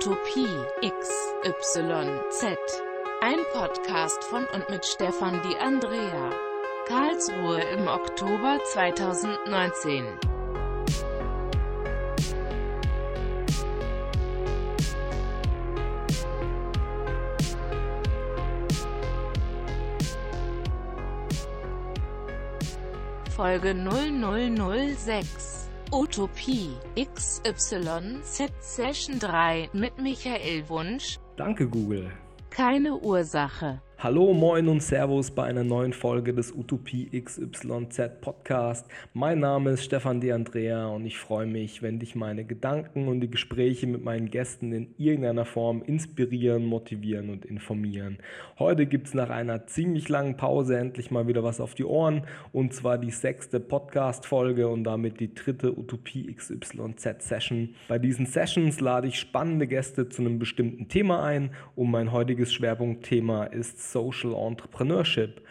Utopie XYZ. Ein Podcast von und mit Stefan Di Andrea. Karlsruhe im Oktober 2019. Folge 0006 Utopie XYZ Session 3 mit Michael Wunsch. Danke, Google. Keine Ursache. Hallo, moin und Servus bei einer neuen Folge des Utopie XYZ Podcast. Mein Name ist Stefan De Andrea und ich freue mich, wenn dich meine Gedanken und die Gespräche mit meinen Gästen in irgendeiner Form inspirieren, motivieren und informieren. Heute gibt es nach einer ziemlich langen Pause endlich mal wieder was auf die Ohren und zwar die sechste Podcast-Folge und damit die dritte Utopie XYZ Session. Bei diesen Sessions lade ich spannende Gäste zu einem bestimmten Thema ein und mein heutiges Schwerpunktthema ist Social Entrepreneurship.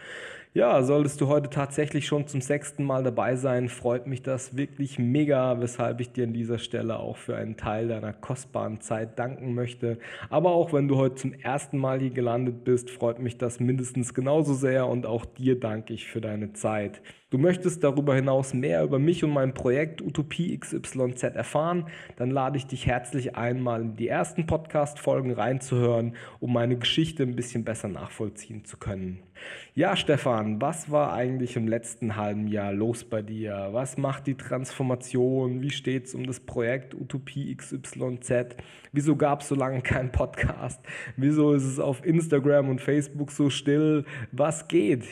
Ja, solltest du heute tatsächlich schon zum sechsten Mal dabei sein, freut mich das wirklich mega, weshalb ich dir an dieser Stelle auch für einen Teil deiner kostbaren Zeit danken möchte. Aber auch wenn du heute zum ersten Mal hier gelandet bist, freut mich das mindestens genauso sehr und auch dir danke ich für deine Zeit. Du möchtest darüber hinaus mehr über mich und mein Projekt Utopie XYZ erfahren, dann lade ich dich herzlich ein, mal in die ersten Podcast-Folgen reinzuhören, um meine Geschichte ein bisschen besser nachvollziehen zu können. Ja, Stefan, was war eigentlich im letzten halben Jahr los bei dir? Was macht die Transformation? Wie steht es um das Projekt Utopie XYZ? Wieso gab es so lange keinen Podcast? Wieso ist es auf Instagram und Facebook so still? Was geht?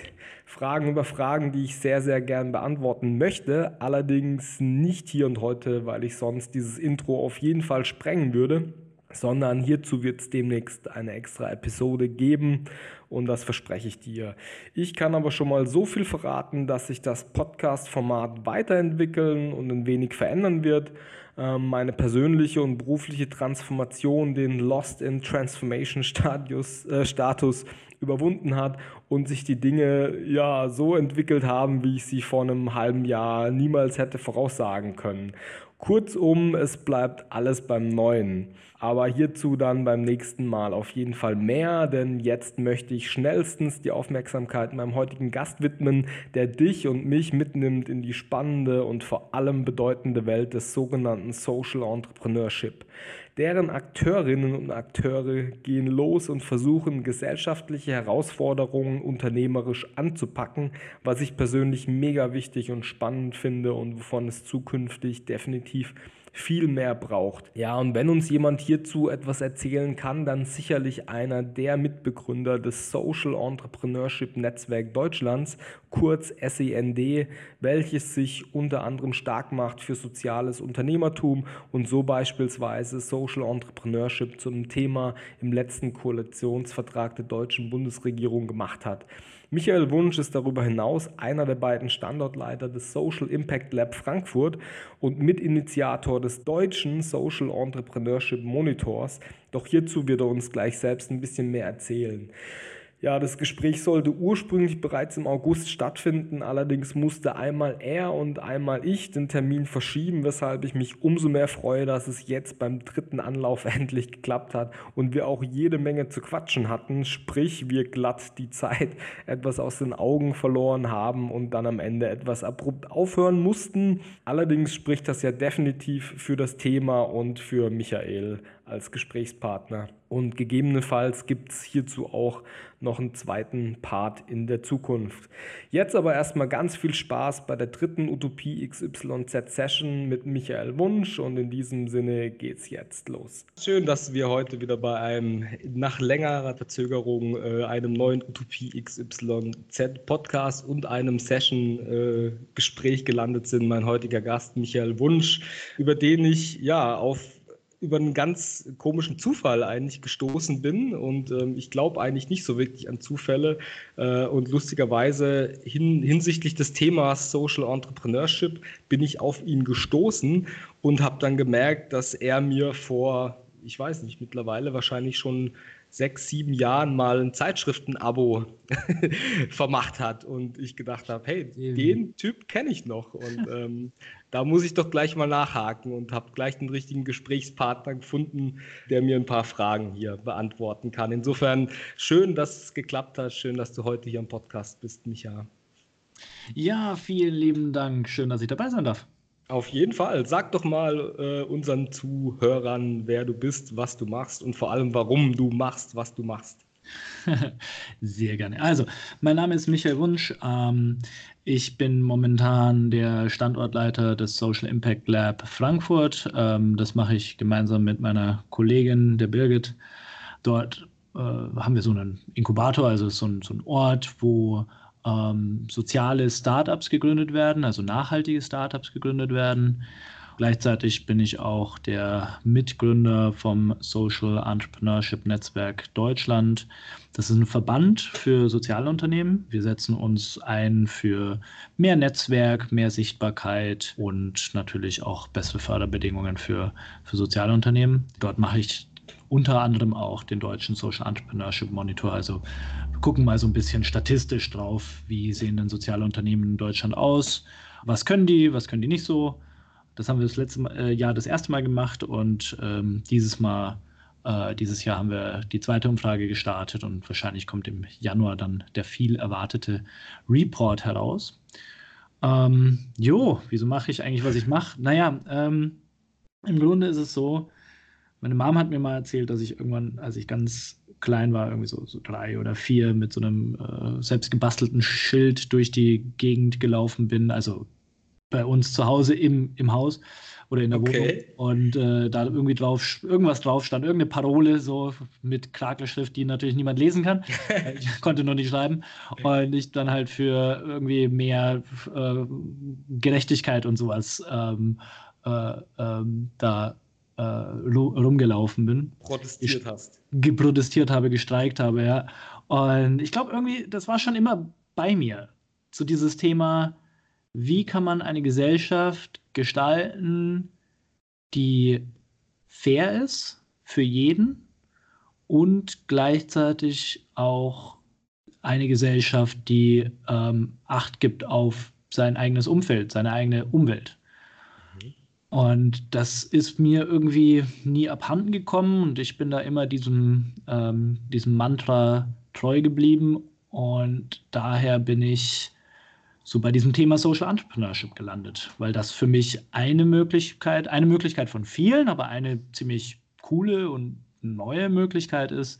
Fragen über Fragen, die ich sehr, sehr gern beantworten möchte. Allerdings nicht hier und heute, weil ich sonst dieses Intro auf jeden Fall sprengen würde sondern hierzu wird es demnächst eine extra Episode geben und das verspreche ich dir. Ich kann aber schon mal so viel verraten, dass sich das Podcast-Format weiterentwickeln und ein wenig verändern wird. Ähm, meine persönliche und berufliche Transformation, den Lost in Transformation Status, äh, Status überwunden hat und sich die Dinge ja so entwickelt haben, wie ich sie vor einem halben Jahr niemals hätte voraussagen können. Kurzum, es bleibt alles beim Neuen. Aber hierzu dann beim nächsten Mal auf jeden Fall mehr, denn jetzt möchte ich schnellstens die Aufmerksamkeit meinem heutigen Gast widmen, der dich und mich mitnimmt in die spannende und vor allem bedeutende Welt des sogenannten Social Entrepreneurship. Deren Akteurinnen und Akteure gehen los und versuchen, gesellschaftliche Herausforderungen unternehmerisch anzupacken, was ich persönlich mega wichtig und spannend finde und wovon es zukünftig definitiv viel mehr braucht. Ja, und wenn uns jemand hierzu etwas erzählen kann, dann sicherlich einer der Mitbegründer des Social Entrepreneurship Netzwerk Deutschlands, kurz SEND, welches sich unter anderem stark macht für soziales Unternehmertum und so beispielsweise Social Entrepreneurship zum Thema im letzten Koalitionsvertrag der deutschen Bundesregierung gemacht hat. Michael Wunsch ist darüber hinaus einer der beiden Standortleiter des Social Impact Lab Frankfurt und Mitinitiator des deutschen Social Entrepreneurship Monitors. Doch hierzu wird er uns gleich selbst ein bisschen mehr erzählen. Ja, das Gespräch sollte ursprünglich bereits im August stattfinden, allerdings musste einmal er und einmal ich den Termin verschieben, weshalb ich mich umso mehr freue, dass es jetzt beim dritten Anlauf endlich geklappt hat und wir auch jede Menge zu quatschen hatten, sprich wir glatt die Zeit etwas aus den Augen verloren haben und dann am Ende etwas abrupt aufhören mussten. Allerdings spricht das ja definitiv für das Thema und für Michael als Gesprächspartner. Und gegebenenfalls gibt es hierzu auch noch einen zweiten Part in der Zukunft. Jetzt aber erstmal ganz viel Spaß bei der dritten Utopie XYZ Session mit Michael Wunsch und in diesem Sinne geht's jetzt los. Schön, dass wir heute wieder bei einem nach längerer Verzögerung äh, einem neuen Utopie XYZ Podcast und einem Session äh, Gespräch gelandet sind. Mein heutiger Gast Michael Wunsch, über den ich ja auf über einen ganz komischen Zufall eigentlich gestoßen bin. Und ähm, ich glaube eigentlich nicht so wirklich an Zufälle. Äh, und lustigerweise hin, hinsichtlich des Themas Social Entrepreneurship bin ich auf ihn gestoßen und habe dann gemerkt, dass er mir vor, ich weiß nicht, mittlerweile wahrscheinlich schon sechs, sieben Jahren mal ein Zeitschriftenabo vermacht hat. Und ich gedacht habe, hey, den Typ kenne ich noch. Und ähm, da muss ich doch gleich mal nachhaken und habe gleich den richtigen Gesprächspartner gefunden, der mir ein paar Fragen hier beantworten kann. Insofern schön, dass es geklappt hat, schön, dass du heute hier im Podcast bist, Micha. Ja, vielen lieben Dank, schön, dass ich dabei sein darf. Auf jeden Fall. Sag doch mal äh, unseren Zuhörern, wer du bist, was du machst und vor allem, warum du machst, was du machst. Sehr gerne. Also, mein Name ist Michael Wunsch. Ähm, ich bin momentan der Standortleiter des Social Impact Lab Frankfurt. Ähm, das mache ich gemeinsam mit meiner Kollegin, der Birgit. Dort äh, haben wir so einen Inkubator, also so ein, so ein Ort, wo ähm, soziale Startups gegründet werden, also nachhaltige Startups gegründet werden. Gleichzeitig bin ich auch der Mitgründer vom Social Entrepreneurship Netzwerk Deutschland. Das ist ein Verband für Sozialunternehmen. Wir setzen uns ein für mehr Netzwerk, mehr Sichtbarkeit und natürlich auch bessere Förderbedingungen für, für Sozialunternehmen. Dort mache ich unter anderem auch den deutschen Social Entrepreneurship Monitor. Also wir gucken mal so ein bisschen statistisch drauf, wie sehen denn soziale Unternehmen in Deutschland aus, was können die, was können die nicht so. Das haben wir das letzte Mal, äh, Jahr das erste Mal gemacht und ähm, dieses Mal, äh, dieses Jahr haben wir die zweite Umfrage gestartet und wahrscheinlich kommt im Januar dann der viel erwartete Report heraus. Ähm, jo, wieso mache ich eigentlich, was ich mache? Naja, ähm, im Grunde ist es so, meine Mom hat mir mal erzählt, dass ich irgendwann, als ich ganz klein war, irgendwie so, so drei oder vier, mit so einem äh, selbstgebastelten Schild durch die Gegend gelaufen bin, also bei uns zu Hause im, im Haus oder in der okay. Wohnung und äh, da irgendwie drauf, irgendwas drauf stand, irgendeine Parole so mit Krakelschrift, die natürlich niemand lesen kann. ich konnte nur nicht schreiben und ich dann halt für irgendwie mehr äh, Gerechtigkeit und sowas ähm, äh, ähm, da äh, rumgelaufen bin. Protestiert hast. Geprotestiert habe, gestreikt habe, ja. Und ich glaube irgendwie, das war schon immer bei mir. So dieses Thema, wie kann man eine Gesellschaft gestalten, die fair ist für jeden und gleichzeitig auch eine Gesellschaft, die ähm, Acht gibt auf sein eigenes Umfeld, seine eigene Umwelt. Und das ist mir irgendwie nie abhanden gekommen und ich bin da immer diesem, ähm, diesem Mantra treu geblieben und daher bin ich so bei diesem Thema Social Entrepreneurship gelandet, weil das für mich eine Möglichkeit, eine Möglichkeit von vielen, aber eine ziemlich coole und neue Möglichkeit ist,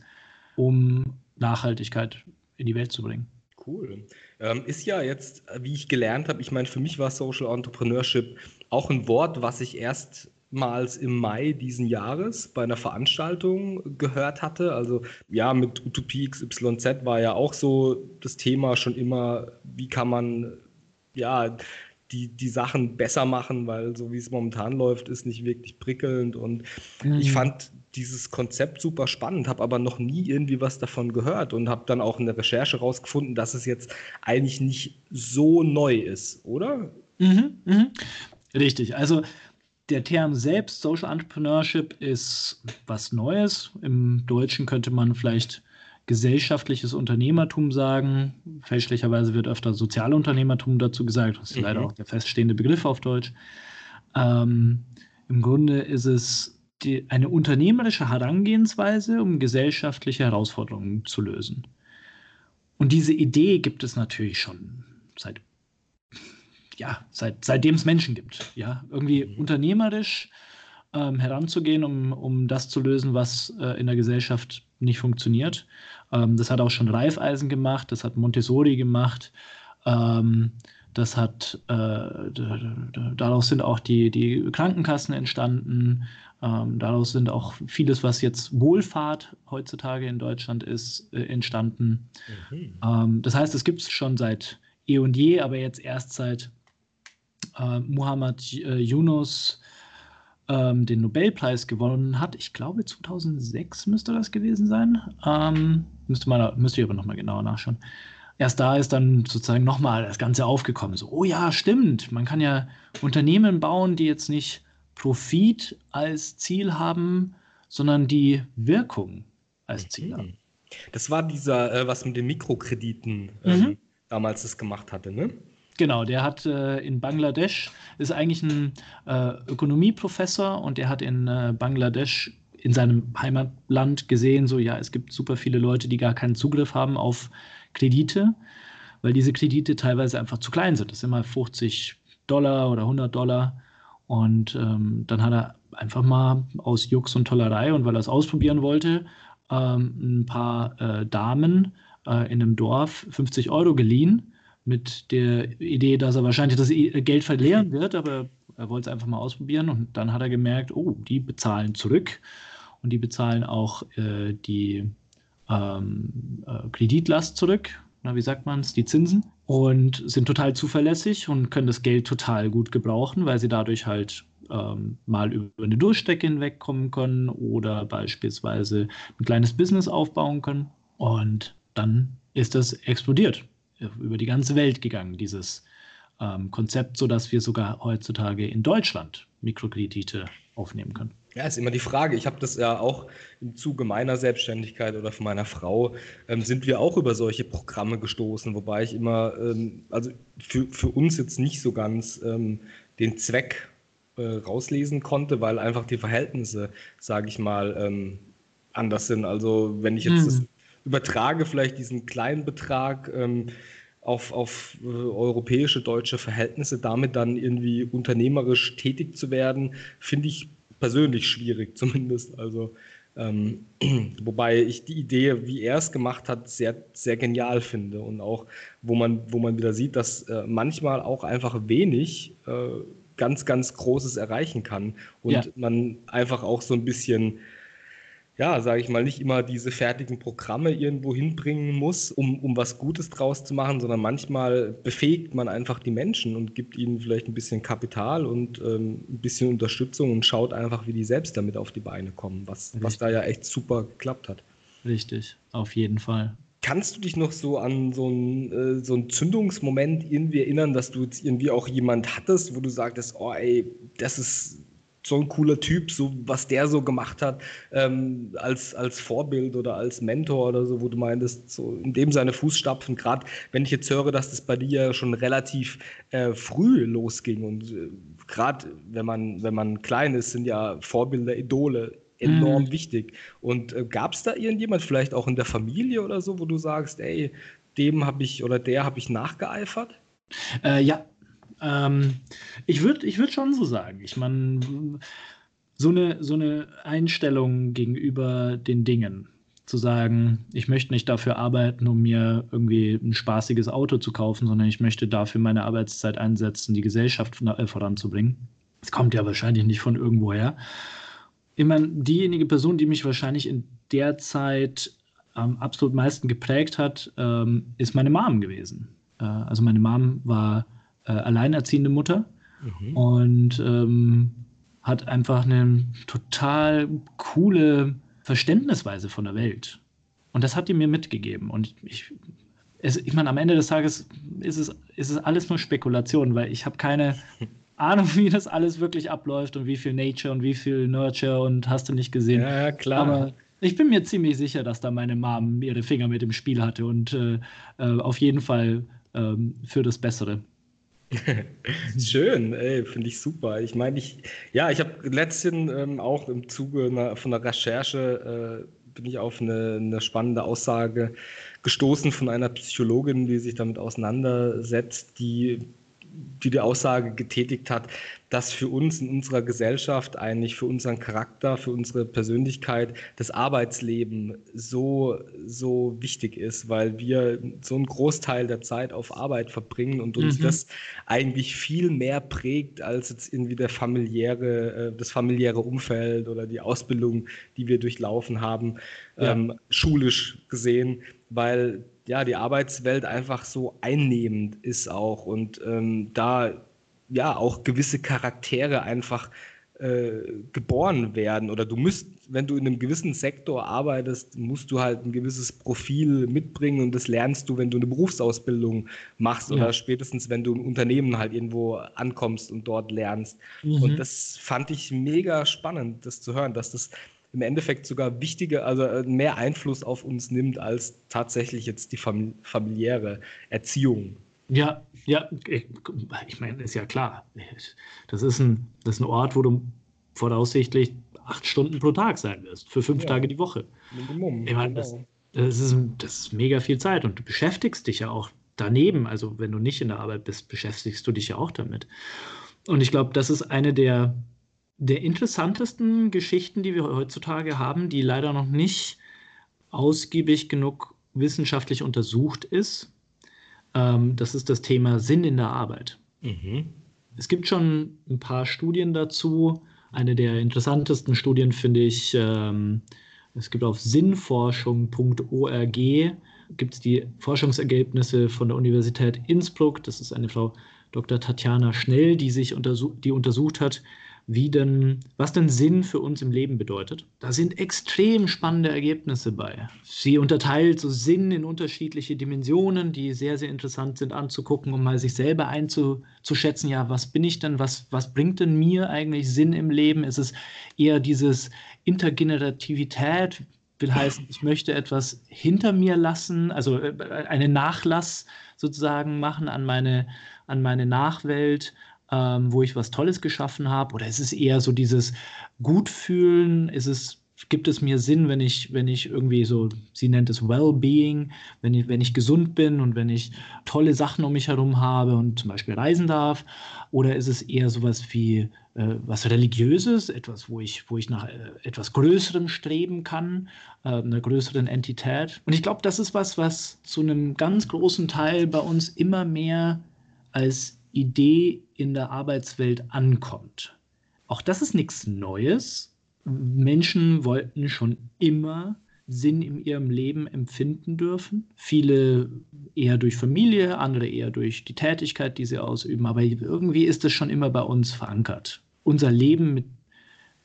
um Nachhaltigkeit in die Welt zu bringen. Cool. Ähm, ist ja jetzt, wie ich gelernt habe, ich meine, für mich war Social Entrepreneurship auch ein Wort, was ich erstmals im Mai diesen Jahres bei einer Veranstaltung gehört hatte. Also ja, mit Utopie XYZ war ja auch so das Thema schon immer, wie kann man ja die, die Sachen besser machen, weil so wie es momentan läuft, ist nicht wirklich prickelnd. Und mhm. ich fand dieses Konzept super spannend, habe aber noch nie irgendwie was davon gehört und habe dann auch in der Recherche rausgefunden, dass es jetzt eigentlich nicht so neu ist, oder? Mhm, mh. Richtig. Also der Term selbst, Social Entrepreneurship, ist was Neues. Im Deutschen könnte man vielleicht gesellschaftliches Unternehmertum sagen. Fälschlicherweise wird öfter Sozialunternehmertum dazu gesagt. Das ist mhm. leider auch der feststehende Begriff auf Deutsch. Ähm, Im Grunde ist es die, eine unternehmerische Herangehensweise, um gesellschaftliche Herausforderungen zu lösen. Und diese Idee gibt es natürlich schon seit ja, seit, seitdem es Menschen gibt. Ja, irgendwie mhm. unternehmerisch ähm, heranzugehen, um, um das zu lösen, was äh, in der Gesellschaft nicht funktioniert. Ähm, das hat auch schon Reifeisen gemacht, das hat Montessori gemacht. Ähm, das hat, äh, daraus sind auch die, die Krankenkassen entstanden. Ähm, daraus sind auch vieles, was jetzt Wohlfahrt heutzutage in Deutschland ist, äh, entstanden. Mhm. Ähm, das heißt, es gibt es schon seit eh und je, aber jetzt erst seit äh, Muhammad äh, Yunus ähm, den Nobelpreis gewonnen hat. Ich glaube 2006 müsste das gewesen sein. Ähm, müsste, man, müsste ich aber nochmal genauer nachschauen. Erst da ist dann sozusagen nochmal das Ganze aufgekommen. So, oh ja, stimmt. Man kann ja Unternehmen bauen, die jetzt nicht Profit als Ziel haben, sondern die Wirkung als Ziel. Mhm. Das war dieser, äh, was mit den Mikrokrediten ähm, mhm. damals das gemacht hatte, ne? Genau, der hat äh, in Bangladesch, ist eigentlich ein äh, Ökonomieprofessor und der hat in äh, Bangladesch in seinem Heimatland gesehen, so ja, es gibt super viele Leute, die gar keinen Zugriff haben auf Kredite, weil diese Kredite teilweise einfach zu klein sind. Das sind immer 50 Dollar oder 100 Dollar. Und ähm, dann hat er einfach mal aus Jux und Tollerei und weil er es ausprobieren wollte, ähm, ein paar äh, Damen äh, in einem Dorf 50 Euro geliehen mit der Idee, dass er wahrscheinlich das Geld verlieren wird, aber er wollte es einfach mal ausprobieren und dann hat er gemerkt, oh, die bezahlen zurück und die bezahlen auch äh, die ähm, äh, Kreditlast zurück, na, wie sagt man es, die Zinsen. Und sind total zuverlässig und können das Geld total gut gebrauchen, weil sie dadurch halt ähm, mal über eine Durchstrecke hinwegkommen können oder beispielsweise ein kleines Business aufbauen können. Und dann ist das explodiert über die ganze Welt gegangen, dieses ähm, Konzept, sodass wir sogar heutzutage in Deutschland Mikrokredite aufnehmen können. Ja, ist immer die Frage. Ich habe das ja auch im Zuge meiner Selbstständigkeit oder von meiner Frau, ähm, sind wir auch über solche Programme gestoßen, wobei ich immer, ähm, also für, für uns jetzt nicht so ganz ähm, den Zweck äh, rauslesen konnte, weil einfach die Verhältnisse, sage ich mal, ähm, anders sind. Also wenn ich jetzt mhm übertrage vielleicht diesen kleinen Betrag ähm, auf, auf äh, europäische, deutsche Verhältnisse, damit dann irgendwie unternehmerisch tätig zu werden, finde ich persönlich schwierig zumindest. Also ähm, wobei ich die Idee, wie er es gemacht hat, sehr, sehr genial finde und auch, wo man, wo man wieder sieht, dass äh, manchmal auch einfach wenig äh, ganz, ganz Großes erreichen kann und ja. man einfach auch so ein bisschen ja, sage ich mal, nicht immer diese fertigen Programme irgendwo hinbringen muss, um, um was Gutes draus zu machen, sondern manchmal befähigt man einfach die Menschen und gibt ihnen vielleicht ein bisschen Kapital und ähm, ein bisschen Unterstützung und schaut einfach, wie die selbst damit auf die Beine kommen, was, was da ja echt super geklappt hat. Richtig, auf jeden Fall. Kannst du dich noch so an so einen, äh, so einen Zündungsmoment irgendwie erinnern, dass du jetzt irgendwie auch jemand hattest, wo du sagtest, oh ey, das ist so ein cooler Typ, so was der so gemacht hat, ähm, als, als Vorbild oder als Mentor oder so, wo du meintest, so in dem seine Fußstapfen, gerade wenn ich jetzt höre, dass das bei dir schon relativ äh, früh losging und äh, gerade wenn man, wenn man klein ist, sind ja Vorbilder, Idole enorm mhm. wichtig. Und äh, gab es da irgendjemand, vielleicht auch in der Familie oder so, wo du sagst, ey, dem habe ich oder der habe ich nachgeeifert? Äh, ja, ähm, ich würde ich würd schon so sagen. Ich meine, so eine, so eine Einstellung gegenüber den Dingen, zu sagen, ich möchte nicht dafür arbeiten, um mir irgendwie ein spaßiges Auto zu kaufen, sondern ich möchte dafür meine Arbeitszeit einsetzen, die Gesellschaft äh, voranzubringen. Das kommt ja wahrscheinlich nicht von irgendwoher. Ich meine, diejenige Person, die mich wahrscheinlich in der Zeit am absolut meisten geprägt hat, ähm, ist meine Mom gewesen. Äh, also meine Mom war äh, alleinerziehende Mutter mhm. und ähm, hat einfach eine total coole Verständnisweise von der Welt. Und das hat die mir mitgegeben. Und ich, es, ich meine, am Ende des Tages ist es, ist es alles nur Spekulation, weil ich habe keine Ahnung, wie das alles wirklich abläuft und wie viel Nature und wie viel Nurture und hast du nicht gesehen. Ja, klar. Aber ich bin mir ziemlich sicher, dass da meine Mom ihre Finger mit im Spiel hatte und äh, äh auf jeden Fall ähm, für das Bessere. Schön, finde ich super. Ich meine, ich, ja, ich habe letztens ähm, auch im Zuge einer, von der Recherche äh, bin ich auf eine, eine, spannende Aussage gestoßen von einer Psychologin, die sich damit auseinandersetzt, die die die Aussage getätigt hat, dass für uns in unserer Gesellschaft eigentlich, für unseren Charakter, für unsere Persönlichkeit das Arbeitsleben so, so wichtig ist, weil wir so einen Großteil der Zeit auf Arbeit verbringen und uns mhm. das eigentlich viel mehr prägt als jetzt irgendwie der familiäre, äh, das familiäre Umfeld oder die Ausbildung, die wir durchlaufen haben, ja. ähm, schulisch gesehen, weil ja, die Arbeitswelt einfach so einnehmend ist auch und ähm, da ja auch gewisse Charaktere einfach äh, geboren werden oder du musst, wenn du in einem gewissen Sektor arbeitest, musst du halt ein gewisses Profil mitbringen und das lernst du, wenn du eine Berufsausbildung machst ja. oder spätestens, wenn du im Unternehmen halt irgendwo ankommst und dort lernst. Mhm. Und das fand ich mega spannend, das zu hören, dass das im Endeffekt sogar wichtiger, also äh, mehr Einfluss auf uns nimmt als tatsächlich jetzt die familiäre Erziehung. Ja, ja, ich, ich meine, ist ja klar. Das ist, ein, das ist ein Ort, wo du voraussichtlich acht Stunden pro Tag sein wirst, für fünf ja, Tage die Woche. Minimum. Ich meine, das, genau. das, ist, das ist mega viel Zeit und du beschäftigst dich ja auch daneben. Also, wenn du nicht in der Arbeit bist, beschäftigst du dich ja auch damit. Und ich glaube, das ist eine der, der interessantesten Geschichten, die wir heutzutage haben, die leider noch nicht ausgiebig genug wissenschaftlich untersucht ist. Ähm, das ist das Thema Sinn in der Arbeit. Mhm. Es gibt schon ein paar Studien dazu. Eine der interessantesten Studien finde ich, ähm, es gibt auf sinnforschung.org gibt es die Forschungsergebnisse von der Universität Innsbruck. Das ist eine Frau Dr. Tatjana Schnell, die sich untersuch die untersucht hat, wie denn, was denn Sinn für uns im Leben bedeutet. Da sind extrem spannende Ergebnisse bei. Sie unterteilt so Sinn in unterschiedliche Dimensionen, die sehr, sehr interessant sind anzugucken, um mal sich selber einzuschätzen, ja, was bin ich denn, was, was bringt denn mir eigentlich Sinn im Leben? Ist es eher dieses Intergenerativität, will heißen, ich möchte etwas hinter mir lassen, also äh, einen Nachlass sozusagen machen an meine, an meine Nachwelt ähm, wo ich was Tolles geschaffen habe? Oder ist es eher so dieses Gutfühlen? Ist es, gibt es mir Sinn, wenn ich, wenn ich irgendwie so, sie nennt es Wellbeing, wenn ich, wenn ich gesund bin und wenn ich tolle Sachen um mich herum habe und zum Beispiel reisen darf? Oder ist es eher sowas wie äh, was Religiöses, etwas, wo ich, wo ich nach äh, etwas Größerem streben kann, äh, einer größeren Entität? Und ich glaube, das ist was, was zu einem ganz großen Teil bei uns immer mehr als Idee in der Arbeitswelt ankommt. Auch das ist nichts Neues. Menschen wollten schon immer Sinn in ihrem Leben empfinden dürfen. Viele eher durch Familie, andere eher durch die Tätigkeit, die sie ausüben. Aber irgendwie ist es schon immer bei uns verankert, unser Leben mit,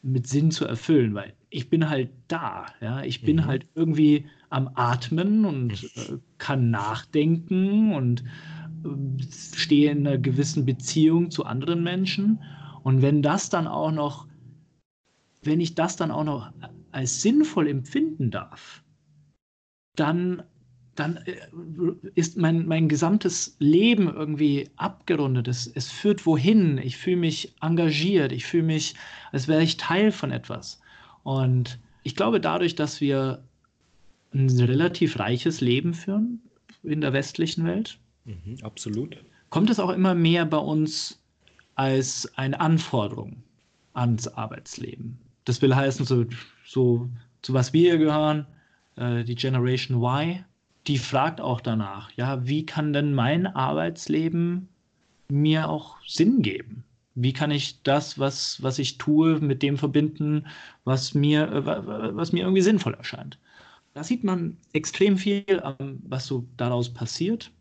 mit Sinn zu erfüllen, weil ich bin halt da. Ja? Ich bin mhm. halt irgendwie am Atmen und äh, kann nachdenken und stehe in einer gewissen Beziehung zu anderen Menschen. Und wenn das dann auch noch, wenn ich das dann auch noch als sinnvoll empfinden darf, dann, dann äh, ist mein, mein gesamtes Leben irgendwie abgerundet. Es, es führt wohin. Ich fühle mich engagiert. Ich fühle mich, als wäre ich Teil von etwas. Und ich glaube, dadurch, dass wir ein relativ reiches Leben führen in der westlichen Welt, Mhm, absolut. Kommt es auch immer mehr bei uns als eine Anforderung ans Arbeitsleben? Das will heißen, so, so zu was wir gehören, äh, die Generation Y, die fragt auch danach, ja, wie kann denn mein Arbeitsleben mir auch Sinn geben? Wie kann ich das, was, was ich tue, mit dem verbinden, was mir, äh, was mir irgendwie sinnvoll erscheint? Da sieht man extrem viel, ähm, was so daraus passiert.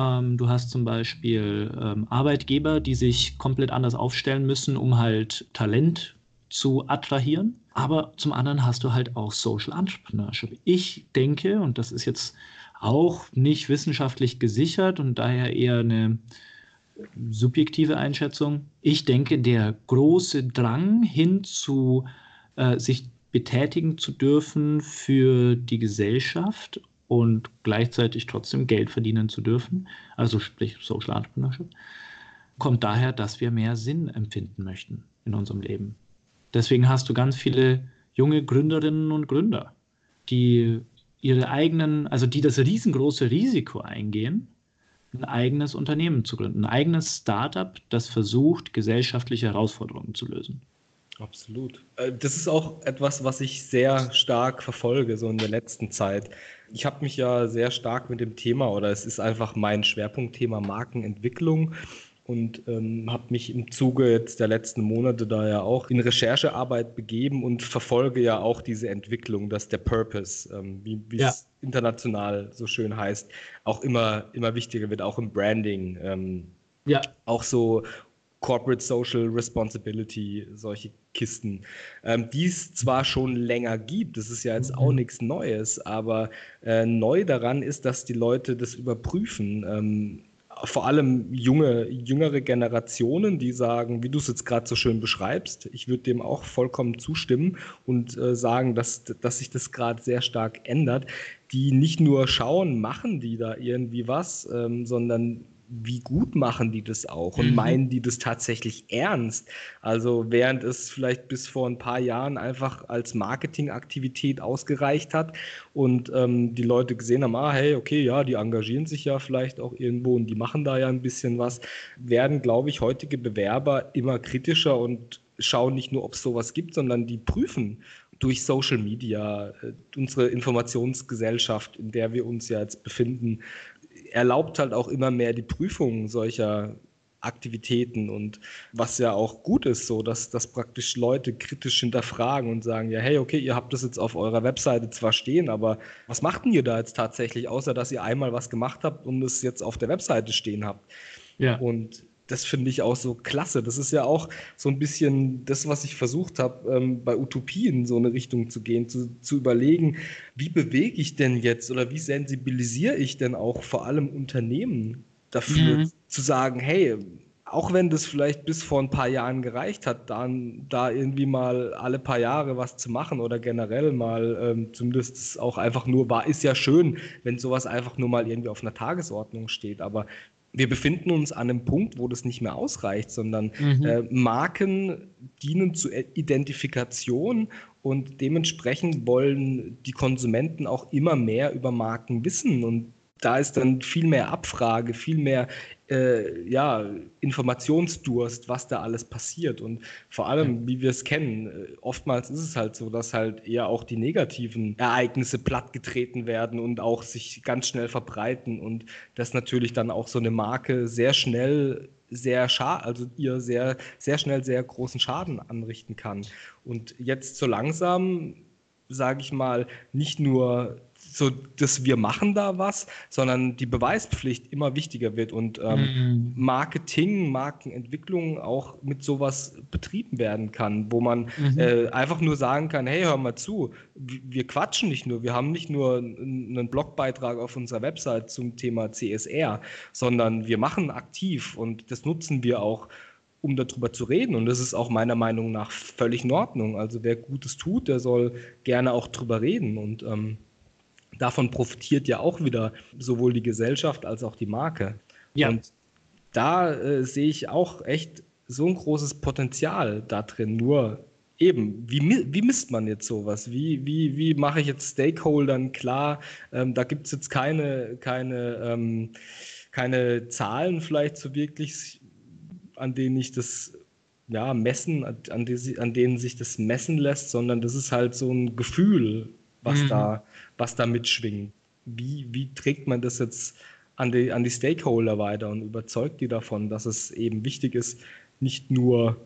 Ähm, du hast zum Beispiel ähm, Arbeitgeber, die sich komplett anders aufstellen müssen, um halt Talent zu attrahieren. Aber zum anderen hast du halt auch Social Entrepreneurship. Ich denke, und das ist jetzt auch nicht wissenschaftlich gesichert und daher eher eine subjektive Einschätzung. Ich denke, der große Drang hin zu äh, sich betätigen zu dürfen für die Gesellschaft und gleichzeitig trotzdem Geld verdienen zu dürfen, also sprich Social Entrepreneurship, kommt daher, dass wir mehr Sinn empfinden möchten in unserem Leben. Deswegen hast du ganz viele junge Gründerinnen und Gründer, die ihre eigenen, also die das riesengroße Risiko eingehen, ein eigenes Unternehmen zu gründen, ein eigenes Startup, das versucht, gesellschaftliche Herausforderungen zu lösen. Absolut. Äh, das ist auch etwas, was ich sehr stark verfolge, so in der letzten Zeit. Ich habe mich ja sehr stark mit dem Thema, oder es ist einfach mein Schwerpunktthema Markenentwicklung und ähm, habe mich im Zuge jetzt der letzten Monate da ja auch in Recherchearbeit begeben und verfolge ja auch diese Entwicklung, dass der Purpose, ähm, wie ja. es international so schön heißt, auch immer, immer wichtiger wird, auch im Branding. Ähm, ja. Auch so Corporate Social Responsibility, solche Kisten, ähm, die es zwar schon länger gibt, das ist ja jetzt auch mhm. nichts Neues, aber äh, neu daran ist, dass die Leute das überprüfen. Ähm, vor allem junge, jüngere Generationen, die sagen, wie du es jetzt gerade so schön beschreibst, ich würde dem auch vollkommen zustimmen und äh, sagen, dass, dass sich das gerade sehr stark ändert, die nicht nur schauen, machen die da irgendwie was, ähm, sondern wie gut machen die das auch und mhm. meinen die das tatsächlich ernst? Also während es vielleicht bis vor ein paar Jahren einfach als Marketingaktivität ausgereicht hat und ähm, die Leute gesehen haben, ah hey, okay, ja, die engagieren sich ja vielleicht auch irgendwo und die machen da ja ein bisschen was, werden, glaube ich, heutige Bewerber immer kritischer und schauen nicht nur, ob es sowas gibt, sondern die prüfen durch Social Media, äh, unsere Informationsgesellschaft, in der wir uns ja jetzt befinden, erlaubt halt auch immer mehr die Prüfung solcher Aktivitäten und was ja auch gut ist, so dass, dass praktisch Leute kritisch hinterfragen und sagen, ja, hey, okay, ihr habt das jetzt auf eurer Webseite zwar stehen, aber was macht denn ihr da jetzt tatsächlich, außer dass ihr einmal was gemacht habt und es jetzt auf der Webseite stehen habt? Ja. Und das finde ich auch so klasse. Das ist ja auch so ein bisschen das, was ich versucht habe, ähm, bei Utopien so eine Richtung zu gehen, zu, zu überlegen, wie bewege ich denn jetzt oder wie sensibilisiere ich denn auch vor allem Unternehmen dafür, mhm. zu sagen, hey, auch wenn das vielleicht bis vor ein paar Jahren gereicht hat, dann da irgendwie mal alle paar Jahre was zu machen oder generell mal ähm, zumindest auch einfach nur war, ist ja schön, wenn sowas einfach nur mal irgendwie auf einer Tagesordnung steht. Aber wir befinden uns an einem Punkt, wo das nicht mehr ausreicht, sondern mhm. äh, Marken dienen zur Identifikation und dementsprechend wollen die Konsumenten auch immer mehr über Marken wissen und da ist dann viel mehr Abfrage, viel mehr äh, ja, Informationsdurst, was da alles passiert. Und vor allem, wie wir es kennen, äh, oftmals ist es halt so, dass halt eher auch die negativen Ereignisse plattgetreten werden und auch sich ganz schnell verbreiten und das natürlich dann auch so eine Marke sehr schnell sehr schade, also ihr sehr, sehr schnell sehr großen Schaden anrichten kann. Und jetzt so langsam, sage ich mal, nicht nur so, dass wir machen da was, sondern die Beweispflicht immer wichtiger wird und ähm, mhm. Marketing, Markenentwicklung auch mit sowas betrieben werden kann, wo man mhm. äh, einfach nur sagen kann, hey, hör mal zu, wir quatschen nicht nur, wir haben nicht nur einen Blogbeitrag auf unserer Website zum Thema CSR, sondern wir machen aktiv und das nutzen wir auch um darüber zu reden. Und das ist auch meiner Meinung nach völlig in Ordnung. Also wer Gutes tut, der soll gerne auch drüber reden. Und ähm, davon profitiert ja auch wieder sowohl die Gesellschaft als auch die Marke. Ja. Und da äh, sehe ich auch echt so ein großes Potenzial da drin. Nur eben, wie, wie misst man jetzt sowas? Wie, wie, wie mache ich jetzt Stakeholdern klar? Ähm, da gibt es jetzt keine, keine, ähm, keine Zahlen vielleicht so wirklich, an denen ich das ja, messen, an, die, an denen sich das messen lässt, sondern das ist halt so ein Gefühl, was, mhm. da, was da mitschwingt. Wie, wie trägt man das jetzt an die, an die Stakeholder weiter und überzeugt die davon, dass es eben wichtig ist, nicht nur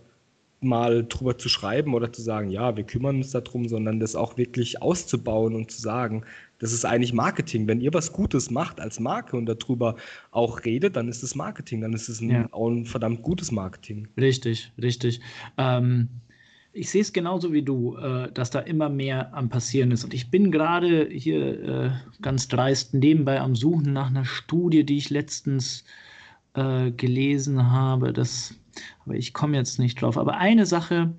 mal drüber zu schreiben oder zu sagen, ja, wir kümmern uns darum, sondern das auch wirklich auszubauen und zu sagen, das ist eigentlich Marketing. Wenn ihr was Gutes macht als Marke und darüber auch redet, dann ist es Marketing, dann ist es ein, ja. auch ein verdammt gutes Marketing. Richtig, richtig. Ähm, ich sehe es genauso wie du, äh, dass da immer mehr am Passieren ist. Und ich bin gerade hier äh, ganz dreist nebenbei am Suchen nach einer Studie, die ich letztens äh, gelesen habe. Das, aber ich komme jetzt nicht drauf. Aber eine Sache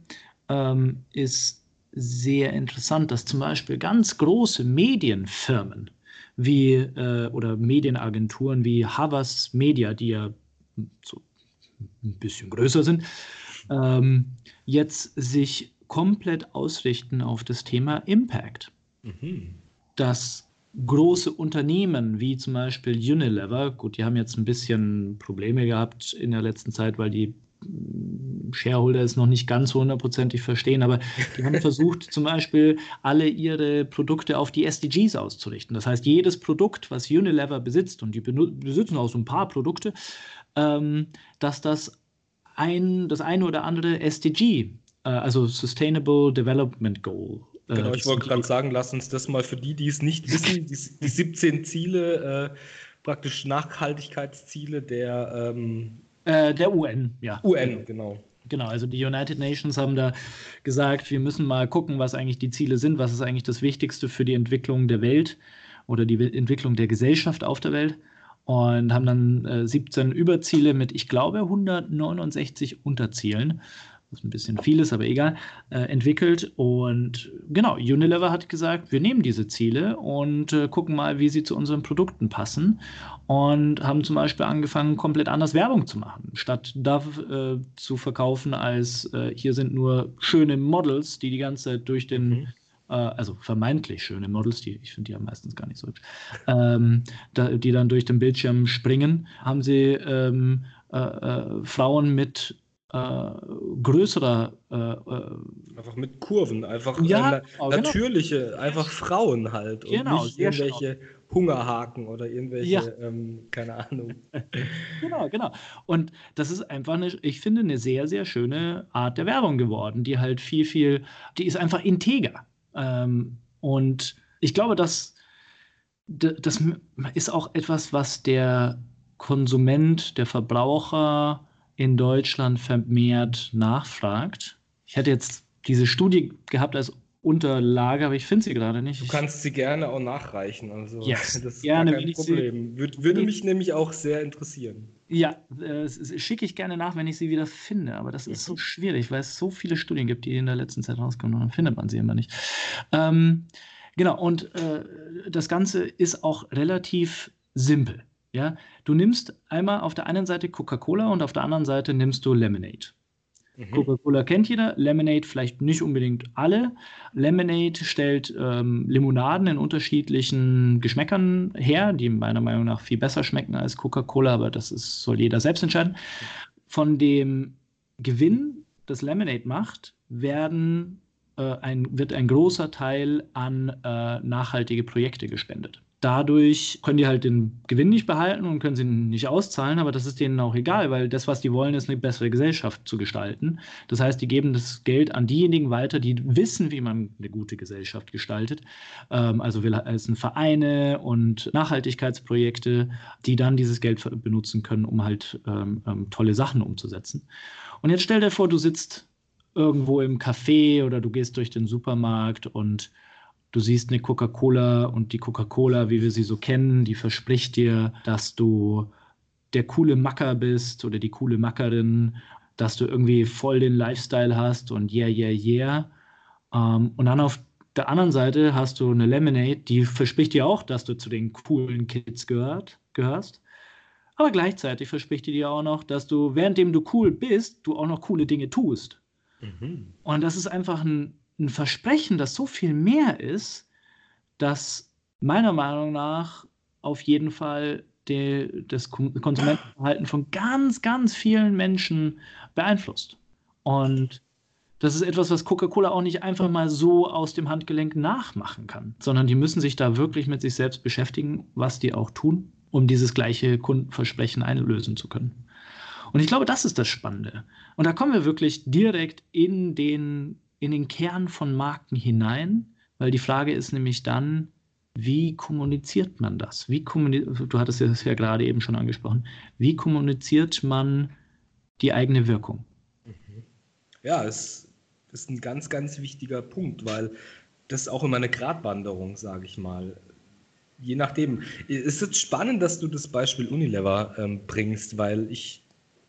ähm, ist sehr interessant, dass zum Beispiel ganz große Medienfirmen wie äh, oder Medienagenturen wie Havas Media, die ja so ein bisschen größer sind, ähm, jetzt sich komplett ausrichten auf das Thema Impact. Mhm. Dass große Unternehmen wie zum Beispiel Unilever, gut, die haben jetzt ein bisschen Probleme gehabt in der letzten Zeit, weil die mm, Shareholder es noch nicht ganz hundertprozentig verstehen, aber die haben versucht, zum Beispiel alle ihre Produkte auf die SDGs auszurichten. Das heißt, jedes Produkt, was Unilever besitzt, und die besitzen auch so ein paar Produkte, ähm, dass das ein, das eine oder andere SDG, äh, also Sustainable Development Goal. Äh, genau, ich wollte gerade sagen, lass uns das mal für die, die es nicht wissen, die, die 17 Ziele, äh, praktisch Nachhaltigkeitsziele der, ähm, äh, der UN, ja. UN, genau. Genau, also die United Nations haben da gesagt, wir müssen mal gucken, was eigentlich die Ziele sind, was ist eigentlich das Wichtigste für die Entwicklung der Welt oder die Entwicklung der Gesellschaft auf der Welt. Und haben dann äh, 17 Überziele mit, ich glaube, 169 Unterzielen was ein bisschen viel ist, aber egal, äh, entwickelt. Und genau, Unilever hat gesagt, wir nehmen diese Ziele und äh, gucken mal, wie sie zu unseren Produkten passen. Und haben zum Beispiel angefangen, komplett anders Werbung zu machen. Statt da äh, zu verkaufen als äh, hier sind nur schöne Models, die die ganze Zeit durch den mhm also vermeintlich schöne Models, die ich finde die ja meistens gar nicht so hübsch, ähm, da, die dann durch den Bildschirm springen, haben sie ähm, äh, äh, Frauen mit äh, größerer. Äh, äh, einfach mit Kurven, einfach ja, na genau. natürliche, genau. einfach Frauen halt. Und genau, nicht irgendwelche schlau. Hungerhaken oder irgendwelche, ja. ähm, keine Ahnung. genau, genau. Und das ist einfach eine, ich finde, eine sehr, sehr schöne Art der Werbung geworden, die halt viel, viel, die ist einfach integer. Ähm, und ich glaube, dass das ist auch etwas, was der Konsument, der Verbraucher in Deutschland vermehrt nachfragt. Ich hätte jetzt diese Studie gehabt als Unterlage, aber ich finde sie gerade nicht. Du kannst sie gerne auch nachreichen. Also yes, das ist gerne, kein Problem. Würde, würde mich nämlich auch sehr interessieren. Ja, äh, schicke ich gerne nach, wenn ich sie wieder finde. Aber das ist so schwierig, weil es so viele Studien gibt, die in der letzten Zeit rauskommen und dann findet man sie immer nicht. Ähm, genau, und äh, das Ganze ist auch relativ simpel. Ja, du nimmst einmal auf der einen Seite Coca-Cola und auf der anderen Seite nimmst du Lemonade. Mhm. Coca-Cola kennt jeder, Lemonade vielleicht nicht unbedingt alle. Lemonade stellt ähm, Limonaden in unterschiedlichen Geschmäckern her, die meiner Meinung nach viel besser schmecken als Coca-Cola, aber das ist, soll jeder selbst entscheiden. Von dem Gewinn, das Lemonade macht, werden, äh, ein, wird ein großer Teil an äh, nachhaltige Projekte gespendet dadurch können die halt den Gewinn nicht behalten und können sie nicht auszahlen, aber das ist denen auch egal, weil das, was die wollen, ist eine bessere Gesellschaft zu gestalten. Das heißt, die geben das Geld an diejenigen weiter, die wissen, wie man eine gute Gesellschaft gestaltet. Ähm, also es sind Vereine und Nachhaltigkeitsprojekte, die dann dieses Geld benutzen können, um halt ähm, ähm, tolle Sachen umzusetzen. Und jetzt stell dir vor, du sitzt irgendwo im Café oder du gehst durch den Supermarkt und du siehst eine Coca-Cola und die Coca-Cola, wie wir sie so kennen, die verspricht dir, dass du der coole Macker bist oder die coole Mackerin, dass du irgendwie voll den Lifestyle hast und yeah, yeah, yeah. Ähm, und dann auf der anderen Seite hast du eine Lemonade, die verspricht dir auch, dass du zu den coolen Kids gehört, gehörst. Aber gleichzeitig verspricht die dir auch noch, dass du, währenddem du cool bist, du auch noch coole Dinge tust. Mhm. Und das ist einfach ein ein Versprechen, das so viel mehr ist, dass meiner Meinung nach auf jeden Fall die, das Konsumentenverhalten von ganz, ganz vielen Menschen beeinflusst. Und das ist etwas, was Coca-Cola auch nicht einfach mal so aus dem Handgelenk nachmachen kann, sondern die müssen sich da wirklich mit sich selbst beschäftigen, was die auch tun, um dieses gleiche Kundenversprechen einlösen zu können. Und ich glaube, das ist das Spannende. Und da kommen wir wirklich direkt in den in den Kern von Marken hinein, weil die Frage ist nämlich dann, wie kommuniziert man das? Wie du hattest das ja gerade eben schon angesprochen. Wie kommuniziert man die eigene Wirkung? Ja, es ist ein ganz, ganz wichtiger Punkt, weil das ist auch immer eine Gratwanderung, sage ich mal. Je nachdem. Es ist spannend, dass du das Beispiel Unilever ähm, bringst, weil ich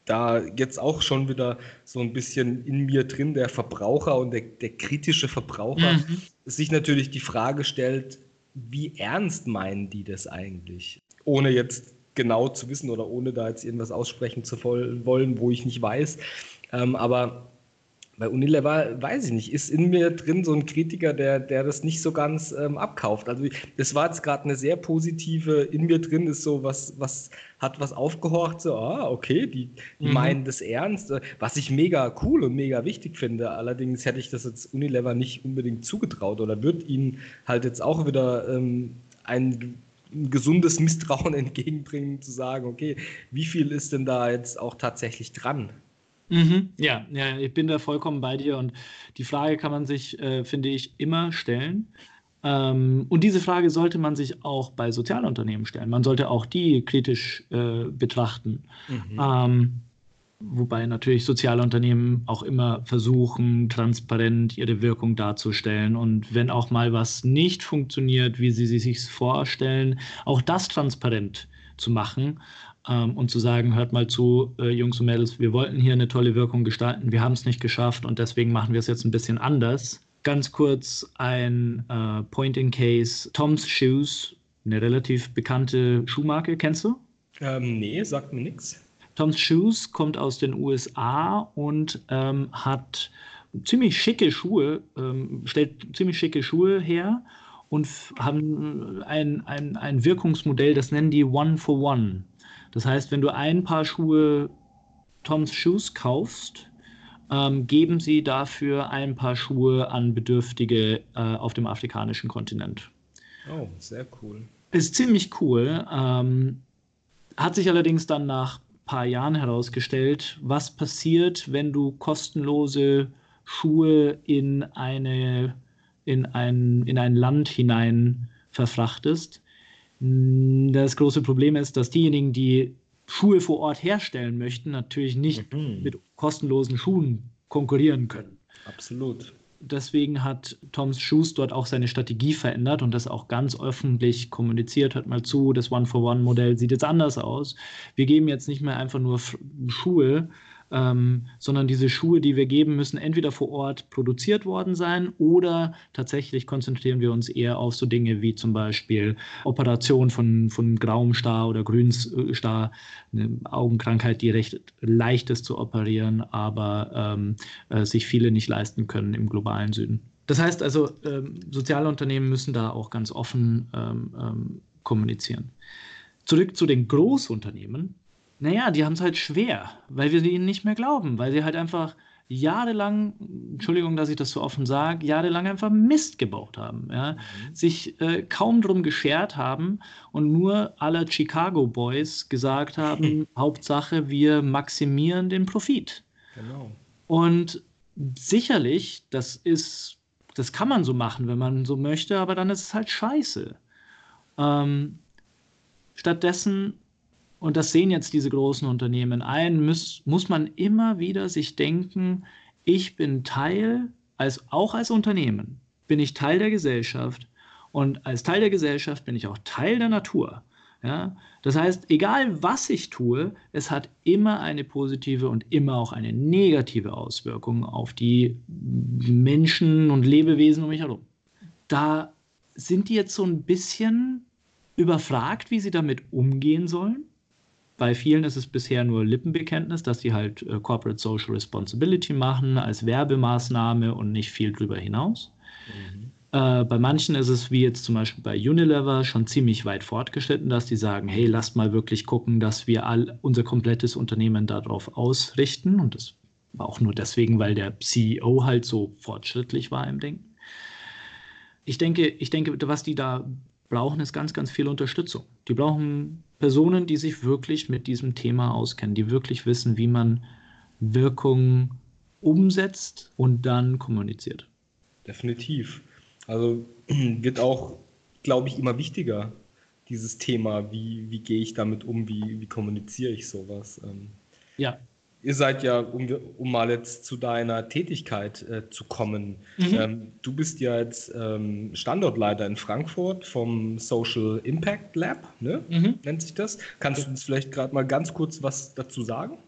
da jetzt auch schon wieder so ein bisschen in mir drin, der Verbraucher und der, der kritische Verbraucher, mhm. sich natürlich die Frage stellt, wie ernst meinen die das eigentlich? Ohne jetzt genau zu wissen oder ohne da jetzt irgendwas aussprechen zu wollen, wo ich nicht weiß. Ähm, aber bei Unilever, weiß ich nicht, ist in mir drin so ein Kritiker, der, der das nicht so ganz ähm, abkauft. Also das war jetzt gerade eine sehr positive, in mir drin ist so was, was hat was aufgehorcht, so, ah, okay, die, die mhm. meinen das ernst, äh, was ich mega cool und mega wichtig finde. Allerdings hätte ich das jetzt Unilever nicht unbedingt zugetraut oder wird ihnen halt jetzt auch wieder ähm, ein ein gesundes Misstrauen entgegenbringen, zu sagen, okay, wie viel ist denn da jetzt auch tatsächlich dran? Mhm. Ja, ja, ich bin da vollkommen bei dir und die Frage kann man sich, äh, finde ich, immer stellen. Ähm, und diese Frage sollte man sich auch bei Sozialunternehmen stellen. Man sollte auch die kritisch äh, betrachten. Mhm. Ähm, wobei natürlich Sozialunternehmen auch immer versuchen, transparent ihre Wirkung darzustellen. Und wenn auch mal was nicht funktioniert, wie sie sich vorstellen, auch das transparent zu machen ähm, und zu sagen, hört mal zu, äh, Jungs und Mädels, wir wollten hier eine tolle Wirkung gestalten, wir haben es nicht geschafft und deswegen machen wir es jetzt ein bisschen anders. Ganz kurz ein äh, Point in Case, Tom's Shoes, eine relativ bekannte Schuhmarke, kennst du? Ähm, nee, sagt mir nichts. Tom's Shoes kommt aus den USA und ähm, hat ziemlich schicke Schuhe, ähm, stellt ziemlich schicke Schuhe her und haben ein, ein, ein Wirkungsmodell, das nennen die One for One. Das heißt, wenn du ein Paar Schuhe Tom's Shoes kaufst, ähm, geben sie dafür ein paar Schuhe an Bedürftige äh, auf dem afrikanischen Kontinent. Oh, sehr cool. Ist ziemlich cool. Ähm, hat sich allerdings dann nach ein paar Jahren herausgestellt, was passiert, wenn du kostenlose Schuhe in, eine, in, ein, in ein Land hinein verfrachtest. Das große Problem ist, dass diejenigen, die Schuhe vor Ort herstellen möchten, natürlich nicht mhm. mit kostenlosen Schuhen konkurrieren können. Absolut. Deswegen hat Toms Shoes dort auch seine Strategie verändert und das auch ganz öffentlich kommuniziert. Hört mal zu, das One-for-One-Modell sieht jetzt anders aus. Wir geben jetzt nicht mehr einfach nur Schuhe, ähm, sondern diese Schuhe, die wir geben, müssen entweder vor Ort produziert worden sein oder tatsächlich konzentrieren wir uns eher auf so Dinge wie zum Beispiel Operation von, von grauem Star oder Grünstar, eine Augenkrankheit, die recht leicht ist zu operieren, aber ähm, äh, sich viele nicht leisten können im globalen Süden. Das heißt also, ähm, soziale Unternehmen müssen da auch ganz offen ähm, ähm, kommunizieren. Zurück zu den Großunternehmen naja, die haben es halt schwer, weil wir ihnen nicht mehr glauben, weil sie halt einfach jahrelang, Entschuldigung, dass ich das so offen sage, jahrelang einfach Mist gebaut haben, ja? Mhm. sich äh, kaum drum geschert haben und nur aller Chicago Boys gesagt haben, Hauptsache, wir maximieren den Profit. Genau. Und sicherlich, das ist, das kann man so machen, wenn man so möchte, aber dann ist es halt scheiße. Ähm, stattdessen und das sehen jetzt diese großen Unternehmen ein, muss, muss man immer wieder sich denken, ich bin Teil, als, auch als Unternehmen, bin ich Teil der Gesellschaft und als Teil der Gesellschaft bin ich auch Teil der Natur. Ja? Das heißt, egal was ich tue, es hat immer eine positive und immer auch eine negative Auswirkung auf die Menschen und Lebewesen um mich herum. Da sind die jetzt so ein bisschen überfragt, wie sie damit umgehen sollen. Bei vielen ist es bisher nur Lippenbekenntnis, dass sie halt äh, Corporate Social Responsibility machen als Werbemaßnahme und nicht viel drüber hinaus. Mhm. Äh, bei manchen ist es wie jetzt zum Beispiel bei Unilever schon ziemlich weit fortgeschritten, dass die sagen, hey, lasst mal wirklich gucken, dass wir all unser komplettes Unternehmen darauf ausrichten. Und das war auch nur deswegen, weil der CEO halt so fortschrittlich war im Denken. Ich denke, ich denke, was die da brauchen, ist ganz, ganz viel Unterstützung. Die brauchen Personen, die sich wirklich mit diesem Thema auskennen, die wirklich wissen, wie man Wirkung umsetzt und dann kommuniziert. Definitiv. Also wird auch, glaube ich, immer wichtiger, dieses Thema, wie, wie gehe ich damit um, wie, wie kommuniziere ich sowas. Ähm, ja ihr seid ja, um, um mal jetzt zu deiner Tätigkeit äh, zu kommen, mhm. ähm, du bist ja jetzt ähm, Standortleiter in Frankfurt vom Social Impact Lab, ne? Mhm. nennt sich das. Kannst du uns vielleicht gerade mal ganz kurz was dazu sagen?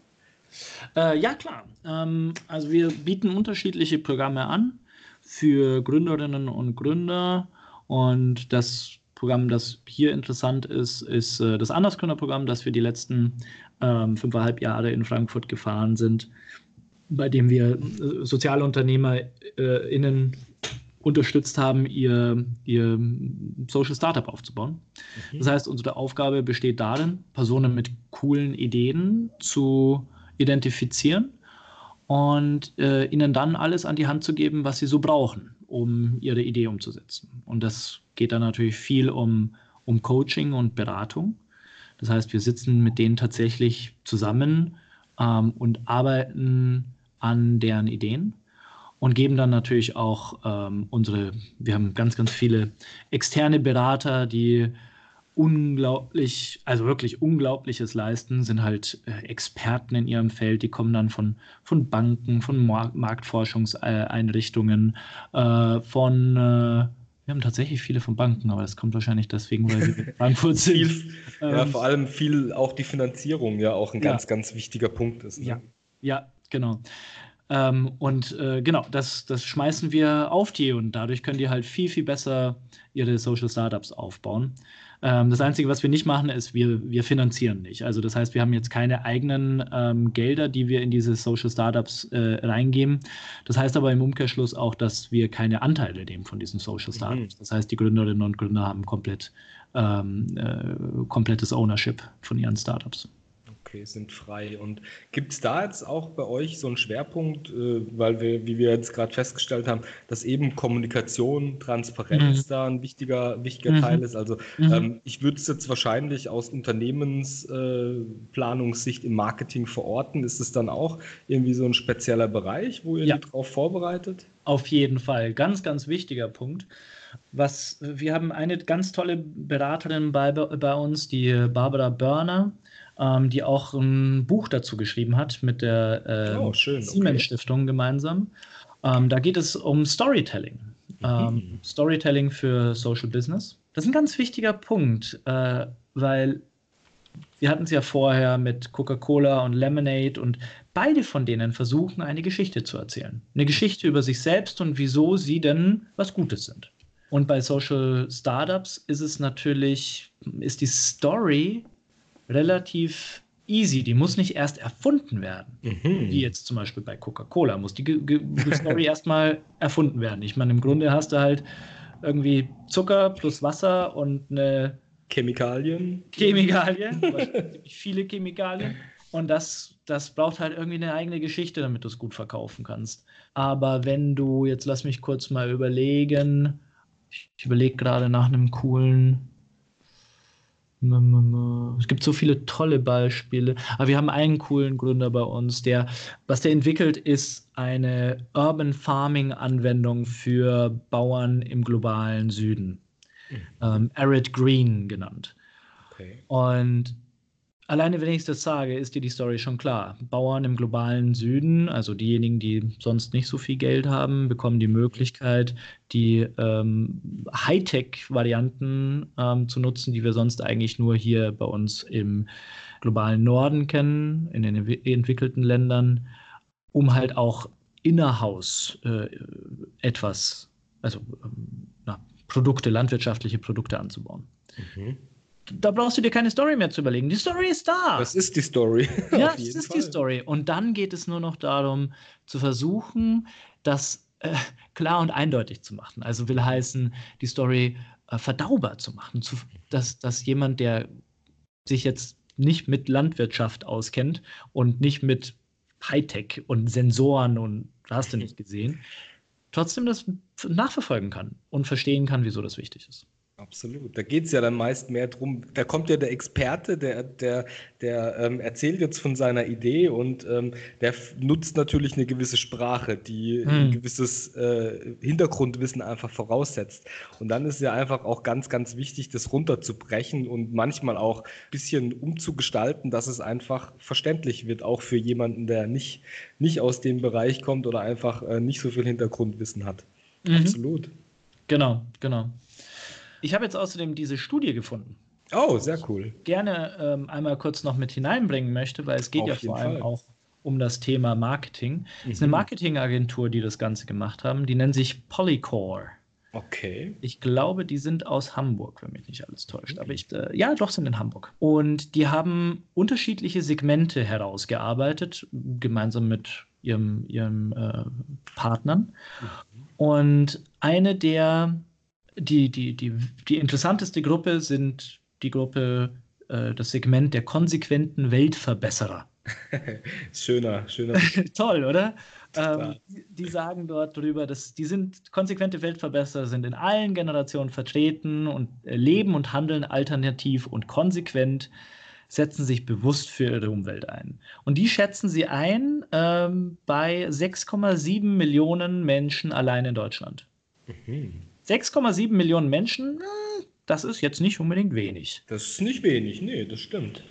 Äh, ja, klar. Ähm, also wir bieten unterschiedliche Programme an für Gründerinnen und Gründer und das Programm, das hier interessant ist, ist äh, das Andersgründerprogramm, das wir die letzten ähm, fünfeinhalb Jahre in Frankfurt gefahren sind, bei dem wir äh, SozialunternehmerInnen unterstützt haben, ihr, ihr Social Startup aufzubauen. Mhm. Das heißt, unsere Aufgabe besteht darin, Personen mit coolen Ideen zu identifizieren und äh, ihnen dann alles an die Hand zu geben, was sie so brauchen, um ihre Idee umzusetzen. Und das geht dann natürlich viel um, um Coaching und Beratung. Das heißt, wir sitzen mit denen tatsächlich zusammen ähm, und arbeiten an deren Ideen und geben dann natürlich auch ähm, unsere, wir haben ganz, ganz viele externe Berater, die unglaublich, also wirklich Unglaubliches leisten, sind halt äh, Experten in ihrem Feld, die kommen dann von, von Banken, von Marktforschungseinrichtungen, äh, von äh, Wir haben tatsächlich viele von Banken, aber das kommt wahrscheinlich deswegen, weil wir in Frankfurt sind. viel, ja, ähm, vor allem viel auch die Finanzierung ja auch ein ja. ganz, ganz wichtiger Punkt ist. Ne? Ja, ja, genau. Ähm, und äh, genau, das, das schmeißen wir auf die und dadurch können die halt viel, viel besser ihre Social Startups aufbauen. Ähm, das Einzige, was wir nicht machen, ist, wir, wir finanzieren nicht. Also das heißt, wir haben jetzt keine eigenen ähm, Gelder, die wir in diese Social Startups äh, reingeben. Das heißt aber im Umkehrschluss auch, dass wir keine Anteile nehmen von diesen Social mhm. Startups. Mhm. Das heißt, die Gründerinnen und Gründer haben komplett ähm, äh, komplettes Ownership von ihren Startups. Okay, sind frei. Und gibt es da jetzt auch bei euch so einen Schwerpunkt, äh, weil wir, wie wir jetzt gerade festgestellt haben, dass eben Kommunikation, Transparenz mhm. da ein wichtiger, wichtiger mhm. Teil ist? Also mhm. ähm, ich würde es jetzt wahrscheinlich aus Unternehmensplanungssicht äh, im Marketing verorten. Ist es dann auch irgendwie so ein spezieller Bereich, wo ihr ja. darauf vorbereitet? Auf jeden Fall. Ganz, ganz wichtiger Punkt. Was, wir haben eine ganz tolle Beraterin bei, bei uns, die Barbara Börner ähm, die auch ein Buch dazu geschrieben hat mit der äh, oh, Siemens okay. Stiftung gemeinsam. Ähm, da geht es um Storytelling. Mhm. Ähm, Storytelling für Social Business. Das ist ein ganz wichtiger Punkt, äh, weil wir hatten es ja vorher mit Coca-Cola und Lemonade und beide von denen versuchen, eine Geschichte zu erzählen. Eine Geschichte über sich selbst und wieso sie denn was Gutes sind. Und bei Social Startups ist es natürlich, ist die Story relativ easy. Die muss nicht erst erfunden werden. Mhm. Wie jetzt zum Beispiel bei Coca-Cola muss die G G Story erstmal erfunden werden. Ich meine, im Grunde hast du halt irgendwie Zucker plus Wasser und eine Chemikalien. Chemikalien, viele Chemikalien. Und das, das braucht halt irgendwie eine eigene Geschichte, damit du es gut verkaufen kannst. Aber wenn du, jetzt lass mich kurz mal überlegen, ich überlege gerade nach einem coolen es gibt so viele tolle Beispiele. Aber wir haben einen coolen Gründer bei uns, der, was der entwickelt, ist eine Urban Farming Anwendung für Bauern im globalen Süden. Mhm. Ähm, Arid Green genannt. Okay. Und Alleine, wenn ich das sage, ist dir die Story schon klar. Bauern im globalen Süden, also diejenigen, die sonst nicht so viel Geld haben, bekommen die Möglichkeit, die ähm, Hightech-Varianten ähm, zu nutzen, die wir sonst eigentlich nur hier bei uns im globalen Norden kennen, in den entwickelten Ländern, um halt auch innerhaus äh, etwas, also ähm, na, Produkte, landwirtschaftliche Produkte anzubauen. Mhm da brauchst du dir keine Story mehr zu überlegen. Die Story ist da. Das ist die Story. ja, das ist Fall. die Story. Und dann geht es nur noch darum, zu versuchen, das äh, klar und eindeutig zu machen. Also will heißen, die Story äh, verdaubar zu machen. Zu, dass, dass jemand, der sich jetzt nicht mit Landwirtschaft auskennt und nicht mit Hightech und Sensoren und hast du nicht gesehen, trotzdem das nachverfolgen kann und verstehen kann, wieso das wichtig ist. Absolut. Da geht es ja dann meist mehr drum. Da kommt ja der Experte, der, der, der ähm, erzählt jetzt von seiner Idee und ähm, der nutzt natürlich eine gewisse Sprache, die hm. ein gewisses äh, Hintergrundwissen einfach voraussetzt. Und dann ist ja einfach auch ganz, ganz wichtig, das runterzubrechen und manchmal auch ein bisschen umzugestalten, dass es einfach verständlich wird, auch für jemanden, der nicht, nicht aus dem Bereich kommt oder einfach äh, nicht so viel Hintergrundwissen hat. Mhm. Absolut. Genau, genau. Ich habe jetzt außerdem diese Studie gefunden. Oh, sehr cool. Gerne ähm, einmal kurz noch mit hineinbringen möchte, weil es geht Auf ja vor allem Fall. auch um das Thema Marketing. Es mhm. ist eine mhm. Marketingagentur, die das Ganze gemacht haben. Die nennen sich Polycore. Okay. Ich glaube, die sind aus Hamburg, wenn mich nicht alles täuscht. Mhm. Aber ich, äh, ja, doch, sind in Hamburg. Und die haben unterschiedliche Segmente herausgearbeitet, gemeinsam mit ihrem, ihrem äh, Partnern. Mhm. Und eine der die, die, die, die interessanteste Gruppe sind die Gruppe, äh, das Segment der konsequenten Weltverbesserer. schöner, schöner. Toll, oder? Ähm, die, sagen dort drüber, dass die sind konsequente Weltverbesserer, sind in allen Generationen vertreten und äh, leben und handeln alternativ und konsequent, setzen sich bewusst für ihre Umwelt ein. Und die schätzen sie ein ähm, bei 6,7 Millionen Menschen allein in Deutschland. Mhm. 6,7 Millionen Menschen, das ist jetzt nicht unbedingt wenig. Das ist nicht wenig, nee, das stimmt.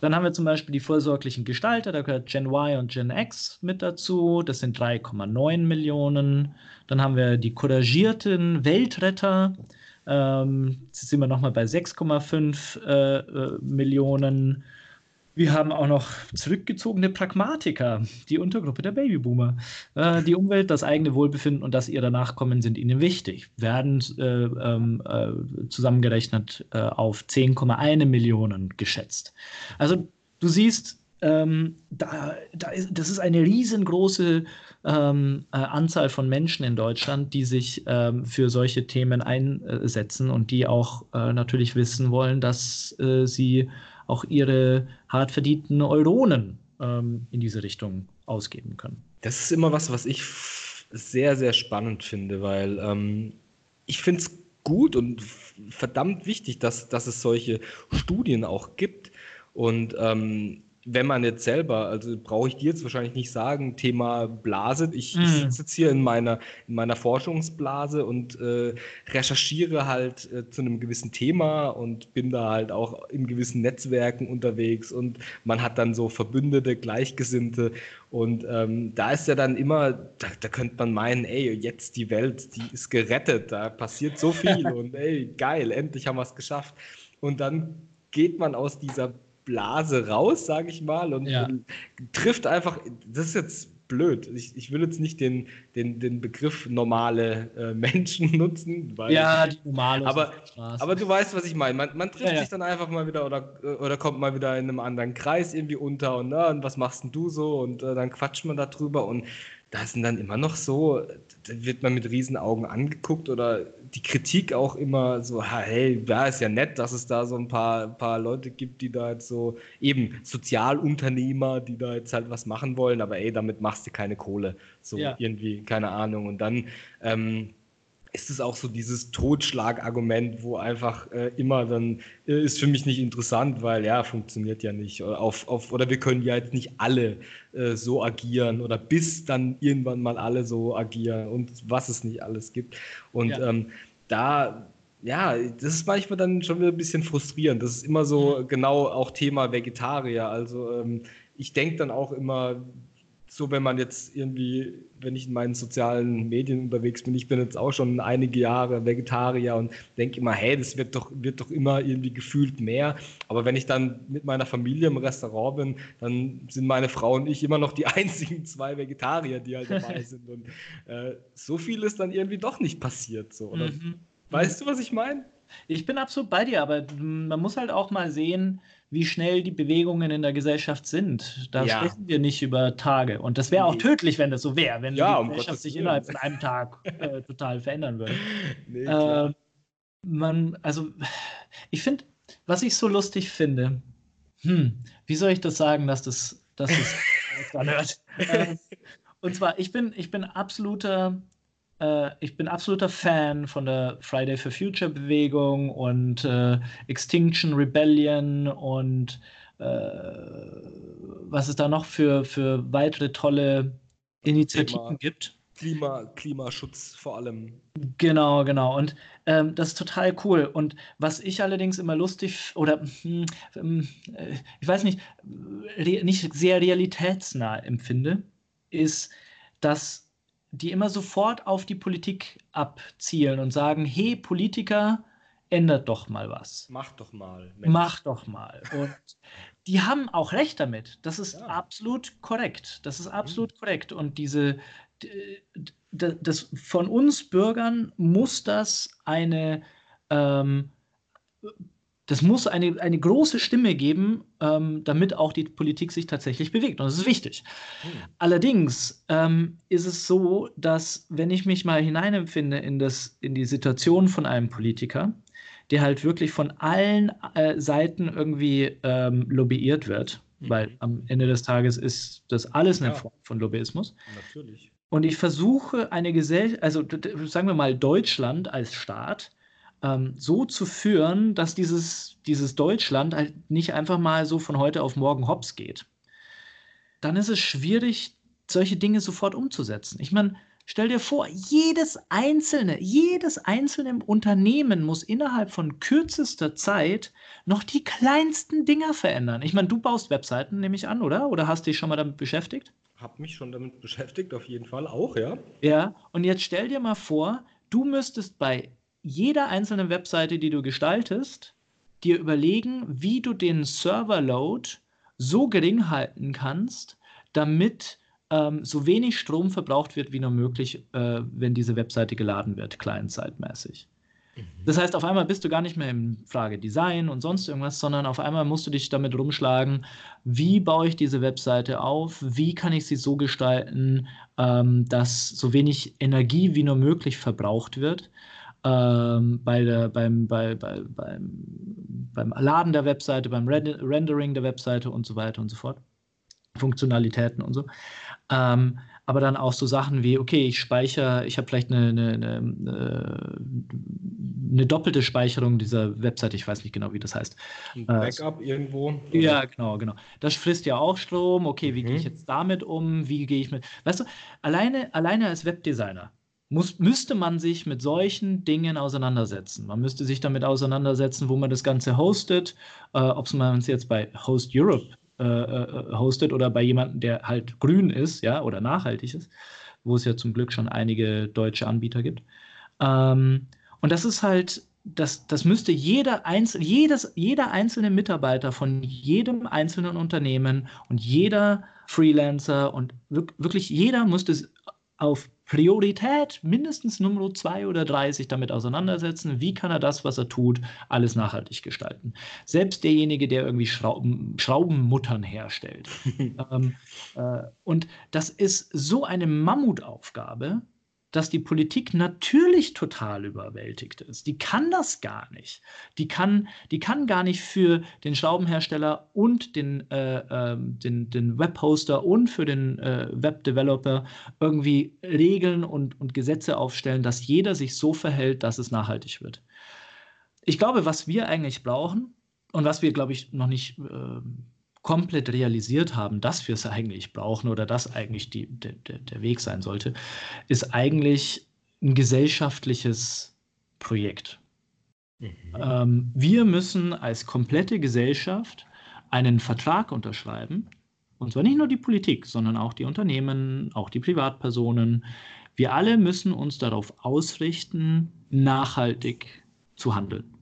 Dann haben wir zum Beispiel die vorsorglichen Gestalter, da gehört Gen Y und Gen X mit dazu, das sind 3,9 Millionen. Dann haben wir die couragierten Weltretter, ähm, jetzt sind wir nochmal bei 6,5 äh, äh, Millionen. Wir haben auch noch zurückgezogene Pragmatiker, die Untergruppe der Babyboomer. Äh, die Umwelt, das eigene Wohlbefinden und das ihrer Nachkommen sind ihnen wichtig. Werden äh, ähm, äh, zusammengerechnet äh, auf 10,1 Millionen geschätzt. Also du siehst, ähm, da, da ist, das ist eine riesengroße ähm, äh, Anzahl von Menschen in Deutschland, die sich ähm, für solche Themen einsetzen und die auch äh, natürlich wissen wollen, dass sie auch ihre hart verdienten Euronen ähm, in diese Richtung ausgeben können. Das ist immer was, was ich sehr, sehr spannend finde, weil ähm, ich finde es gut und verdammt wichtig, dass, dass es solche Studien auch gibt. Und ähm, wenn man jetzt selber, also brauche ich dir jetzt wahrscheinlich nicht sagen, Thema Blase. Ich, mm. ich mhm. sitze hier in meiner, in meiner Forschungsblase und äh, recherchiere halt äh, zu einem gewissen Thema und bin da halt auch in gewissen Netzwerken unterwegs und man hat dann so Verbündete, Gleichgesinnte und ähm, da ist ja dann immer, da, da könnte man meinen, ey, jetzt die Welt, die ist gerettet, da passiert so viel und ey, geil, endlich haben wir es geschafft. Und dann geht man aus dieser Blase raus, sage ich mal, und ja. trifft einfach, das ist jetzt blöd. Ich, ich will jetzt nicht den, den, den Begriff normale äh, Menschen nutzen. ja, die normale. Aber, aber du weißt, was ich meine. Man, man trifft ja. sich dann einfach mal wieder oder, oder kommt mal wieder in einem anderen Kreis irgendwie unter und, na, und was machst denn du so? Und äh, dann quatscht man darüber und da sind dann immer noch so, da wird man mit Riesenaugen angeguckt oder die Kritik auch immer so, hey, ja, ist ja nett, dass es da so ein paar, paar Leute gibt, die da jetzt so, eben Sozialunternehmer, die da jetzt halt was machen wollen, aber ey, damit machst du keine Kohle. So ja. irgendwie, keine Ahnung. Und dann, ähm, ist es auch so dieses Totschlagargument, wo einfach äh, immer dann äh, ist für mich nicht interessant, weil ja, funktioniert ja nicht. Oder, auf, auf, oder wir können ja jetzt nicht alle äh, so agieren oder bis dann irgendwann mal alle so agieren und was es nicht alles gibt. Und ja. ähm, da ja, das ist manchmal dann schon wieder ein bisschen frustrierend. Das ist immer so mhm. genau auch Thema Vegetarier. Also ähm, ich denke dann auch immer, so, wenn man jetzt irgendwie, wenn ich in meinen sozialen Medien unterwegs bin, ich bin jetzt auch schon einige Jahre Vegetarier und denke immer, hey, das wird doch, wird doch immer irgendwie gefühlt mehr. Aber wenn ich dann mit meiner Familie im Restaurant bin, dann sind meine Frau und ich immer noch die einzigen zwei Vegetarier, die halt dabei sind. Und äh, so viel ist dann irgendwie doch nicht passiert. So, oder? Mhm. Weißt du, was ich meine? Ich bin absolut bei dir, aber man muss halt auch mal sehen, wie schnell die Bewegungen in der Gesellschaft sind. Da ja. sprechen wir nicht über Tage. Und das wäre auch tödlich, wenn das so wäre, wenn ja, die Gesellschaft um sich innerhalb von einem Tag äh, total verändern würde. Nee, äh, man, also, ich finde, was ich so lustig finde, hm, wie soll ich das sagen, dass das, dass das anhört? äh, und zwar, ich bin, ich bin absoluter äh, ich bin absoluter Fan von der Friday for Future Bewegung und äh, Extinction Rebellion und äh, was es da noch für, für weitere tolle Initiativen Klima, gibt. Klima, Klimaschutz vor allem. Genau, genau. Und ähm, das ist total cool. Und was ich allerdings immer lustig oder hm, hm, äh, ich weiß nicht, nicht sehr realitätsnah empfinde, ist, dass die immer sofort auf die Politik abzielen und sagen, hey Politiker, ändert doch mal was. Mach doch mal. Mensch. Mach doch mal. Und die haben auch recht damit. Das ist ja. absolut korrekt. Das ist absolut mhm. korrekt. Und diese, das von uns Bürgern muss das eine ähm, das muss eine, eine große Stimme geben, ähm, damit auch die Politik sich tatsächlich bewegt. Und das ist wichtig. Mhm. Allerdings ähm, ist es so, dass wenn ich mich mal hineinempfinde in, das, in die Situation von einem Politiker, der halt wirklich von allen äh, Seiten irgendwie ähm, lobbyiert wird, mhm. weil am Ende des Tages ist das alles eine ja. Form von Lobbyismus. Natürlich. Und ich versuche eine Gesellschaft, also sagen wir mal Deutschland als Staat, ähm, so zu führen, dass dieses, dieses Deutschland halt nicht einfach mal so von heute auf morgen hops geht, dann ist es schwierig, solche Dinge sofort umzusetzen. Ich meine, Stell dir vor, jedes einzelne, jedes einzelne Unternehmen muss innerhalb von kürzester Zeit noch die kleinsten Dinger verändern. Ich meine, du baust Webseiten, nehme ich an, oder? Oder hast dich schon mal damit beschäftigt? Hab mich schon damit beschäftigt, auf jeden Fall auch, ja. Ja, und jetzt stell dir mal vor, du müsstest bei jeder einzelnen Webseite, die du gestaltest, dir überlegen, wie du den Serverload so gering halten kannst, damit ähm, so wenig Strom verbraucht wird wie nur möglich, äh, wenn diese Webseite geladen wird, client-side-mäßig. Mhm. Das heißt, auf einmal bist du gar nicht mehr im Frage Design und sonst irgendwas, sondern auf einmal musst du dich damit rumschlagen, wie baue ich diese Webseite auf, wie kann ich sie so gestalten, ähm, dass so wenig Energie wie nur möglich verbraucht wird. Ähm, bei der, beim, bei, bei, beim, beim Laden der Webseite, beim Rendering der Webseite und so weiter und so fort. Funktionalitäten und so. Ähm, aber dann auch so Sachen wie, okay, ich speichere, ich habe vielleicht eine, eine, eine, eine, doppelte Speicherung dieser Webseite, ich weiß nicht genau, wie das heißt. Ein äh, Backup äh, irgendwo? Oder? Ja, genau, genau. Das frisst ja auch Strom. Okay, wie mhm. gehe ich jetzt damit um? Wie gehe ich mit. Weißt du, alleine, alleine als Webdesigner muss, müsste man sich mit solchen Dingen auseinandersetzen. Man müsste sich damit auseinandersetzen, wo man das Ganze hostet, äh, ob man es jetzt bei Host Europe äh, äh, hostet oder bei jemandem, der halt grün ist, ja, oder nachhaltig ist, wo es ja zum Glück schon einige deutsche Anbieter gibt. Ähm, und das ist halt, das, das müsste jeder, Einzel jedes, jeder einzelne Mitarbeiter von jedem einzelnen Unternehmen und jeder Freelancer und wirklich jeder müsste auf Priorität mindestens Nummer zwei oder drei sich damit auseinandersetzen. Wie kann er das, was er tut, alles nachhaltig gestalten? Selbst derjenige, der irgendwie Schrauben, Schraubenmuttern herstellt. ähm, äh, und das ist so eine Mammutaufgabe, dass die Politik natürlich total überwältigt ist. Die kann das gar nicht. Die kann, die kann gar nicht für den Schraubenhersteller und den, äh, äh, den, den Webhoster und für den äh, Webdeveloper irgendwie Regeln und, und Gesetze aufstellen, dass jeder sich so verhält, dass es nachhaltig wird. Ich glaube, was wir eigentlich brauchen und was wir, glaube ich, noch nicht ähm, komplett realisiert haben, dass wir es eigentlich brauchen oder dass eigentlich die, der, der Weg sein sollte, ist eigentlich ein gesellschaftliches Projekt. Mhm. Ähm, wir müssen als komplette Gesellschaft einen Vertrag unterschreiben, und zwar nicht nur die Politik, sondern auch die Unternehmen, auch die Privatpersonen. Wir alle müssen uns darauf ausrichten, nachhaltig zu handeln.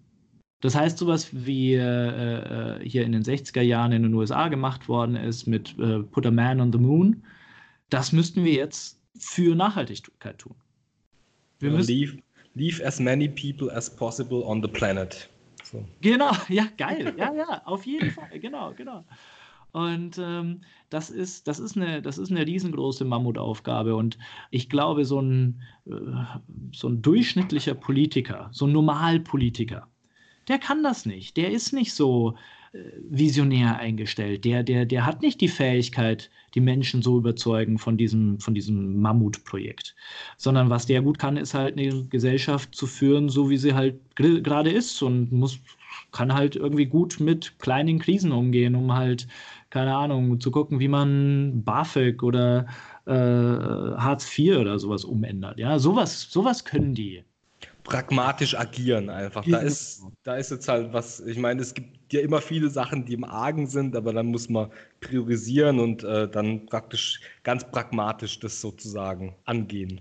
Das heißt, sowas wie äh, äh hier in den 60er Jahren in den USA gemacht worden ist mit äh, Put a Man on the Moon, das müssten wir jetzt für Nachhaltigkeit tun. Wir müssen, leave, leave as many people as possible on the planet. So. Genau, ja, geil. Ja, ja, auf jeden Fall. Genau, genau. Und ähm, das, ist, das, ist eine, das ist eine riesengroße Mammutaufgabe. Und ich glaube, so ein, äh, so ein durchschnittlicher Politiker, so ein Normalpolitiker, der kann das nicht. Der ist nicht so äh, visionär eingestellt. Der, der, der hat nicht die Fähigkeit, die Menschen so überzeugen von diesem, von diesem Mammutprojekt. Sondern was der gut kann, ist halt eine Gesellschaft zu führen, so wie sie halt gerade ist und muss, kann halt irgendwie gut mit kleinen Krisen umgehen, um halt, keine Ahnung, zu gucken, wie man BAföG oder äh, Hartz IV oder sowas umändert. Ja, sowas, sowas können die pragmatisch agieren einfach. Da ist, da ist jetzt halt was, ich meine, es gibt ja immer viele Sachen, die im Argen sind, aber dann muss man priorisieren und äh, dann praktisch ganz pragmatisch das sozusagen angehen.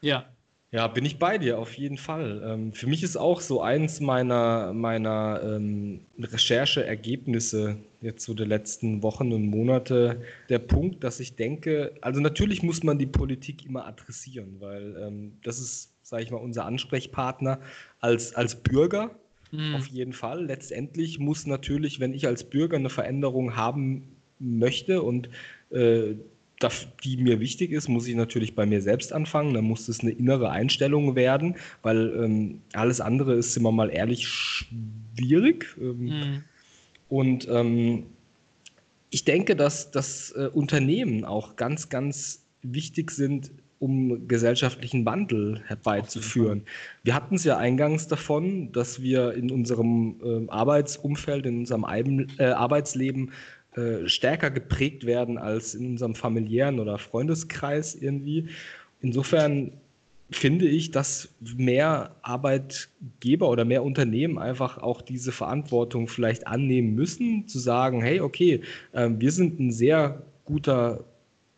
Ja. Ja, bin ich bei dir, auf jeden Fall. Ähm, für mich ist auch so eins meiner, meiner ähm, Rechercheergebnisse jetzt so der letzten Wochen und Monate der Punkt, dass ich denke, also natürlich muss man die Politik immer adressieren, weil ähm, das ist sage ich mal, unser Ansprechpartner als, als Bürger. Mhm. Auf jeden Fall. Letztendlich muss natürlich, wenn ich als Bürger eine Veränderung haben möchte und äh, die mir wichtig ist, muss ich natürlich bei mir selbst anfangen. Dann muss es eine innere Einstellung werden, weil ähm, alles andere ist, sind wir mal ehrlich, schwierig. Ähm, mhm. Und ähm, ich denke, dass, dass äh, Unternehmen auch ganz, ganz wichtig sind um gesellschaftlichen Wandel herbeizuführen. Wir hatten es ja eingangs davon, dass wir in unserem äh, Arbeitsumfeld, in unserem Eiben, äh, Arbeitsleben äh, stärker geprägt werden als in unserem familiären oder Freundeskreis irgendwie. insofern finde ich, dass mehr Arbeitgeber oder mehr Unternehmen einfach auch diese Verantwortung vielleicht annehmen müssen, zu sagen, hey, okay, äh, wir sind ein sehr guter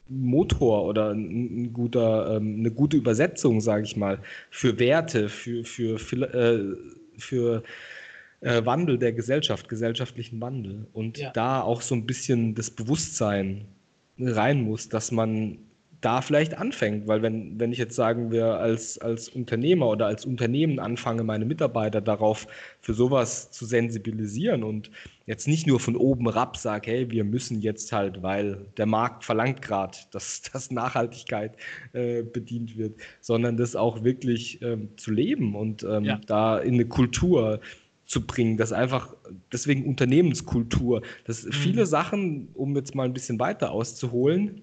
Motor oder ein, guter, ähm, eine gute Übersetzung, sage ich mal, für Werte, für, für, für, äh, für äh, Wandel der Gesellschaft, gesellschaftlichen Wandel. Und ja. da auch so ein bisschen das Bewusstsein rein muss, dass man da vielleicht anfängt, weil wenn, wenn ich jetzt sagen wir als, als Unternehmer oder als Unternehmen anfange, meine Mitarbeiter darauf für sowas zu sensibilisieren und jetzt nicht nur von oben herab sage, hey, wir müssen jetzt halt, weil der Markt verlangt gerade, dass, dass Nachhaltigkeit äh, bedient wird, sondern das auch wirklich ähm, zu leben und ähm, ja. da in eine Kultur zu bringen, das einfach, deswegen Unternehmenskultur, dass mhm. viele Sachen, um jetzt mal ein bisschen weiter auszuholen,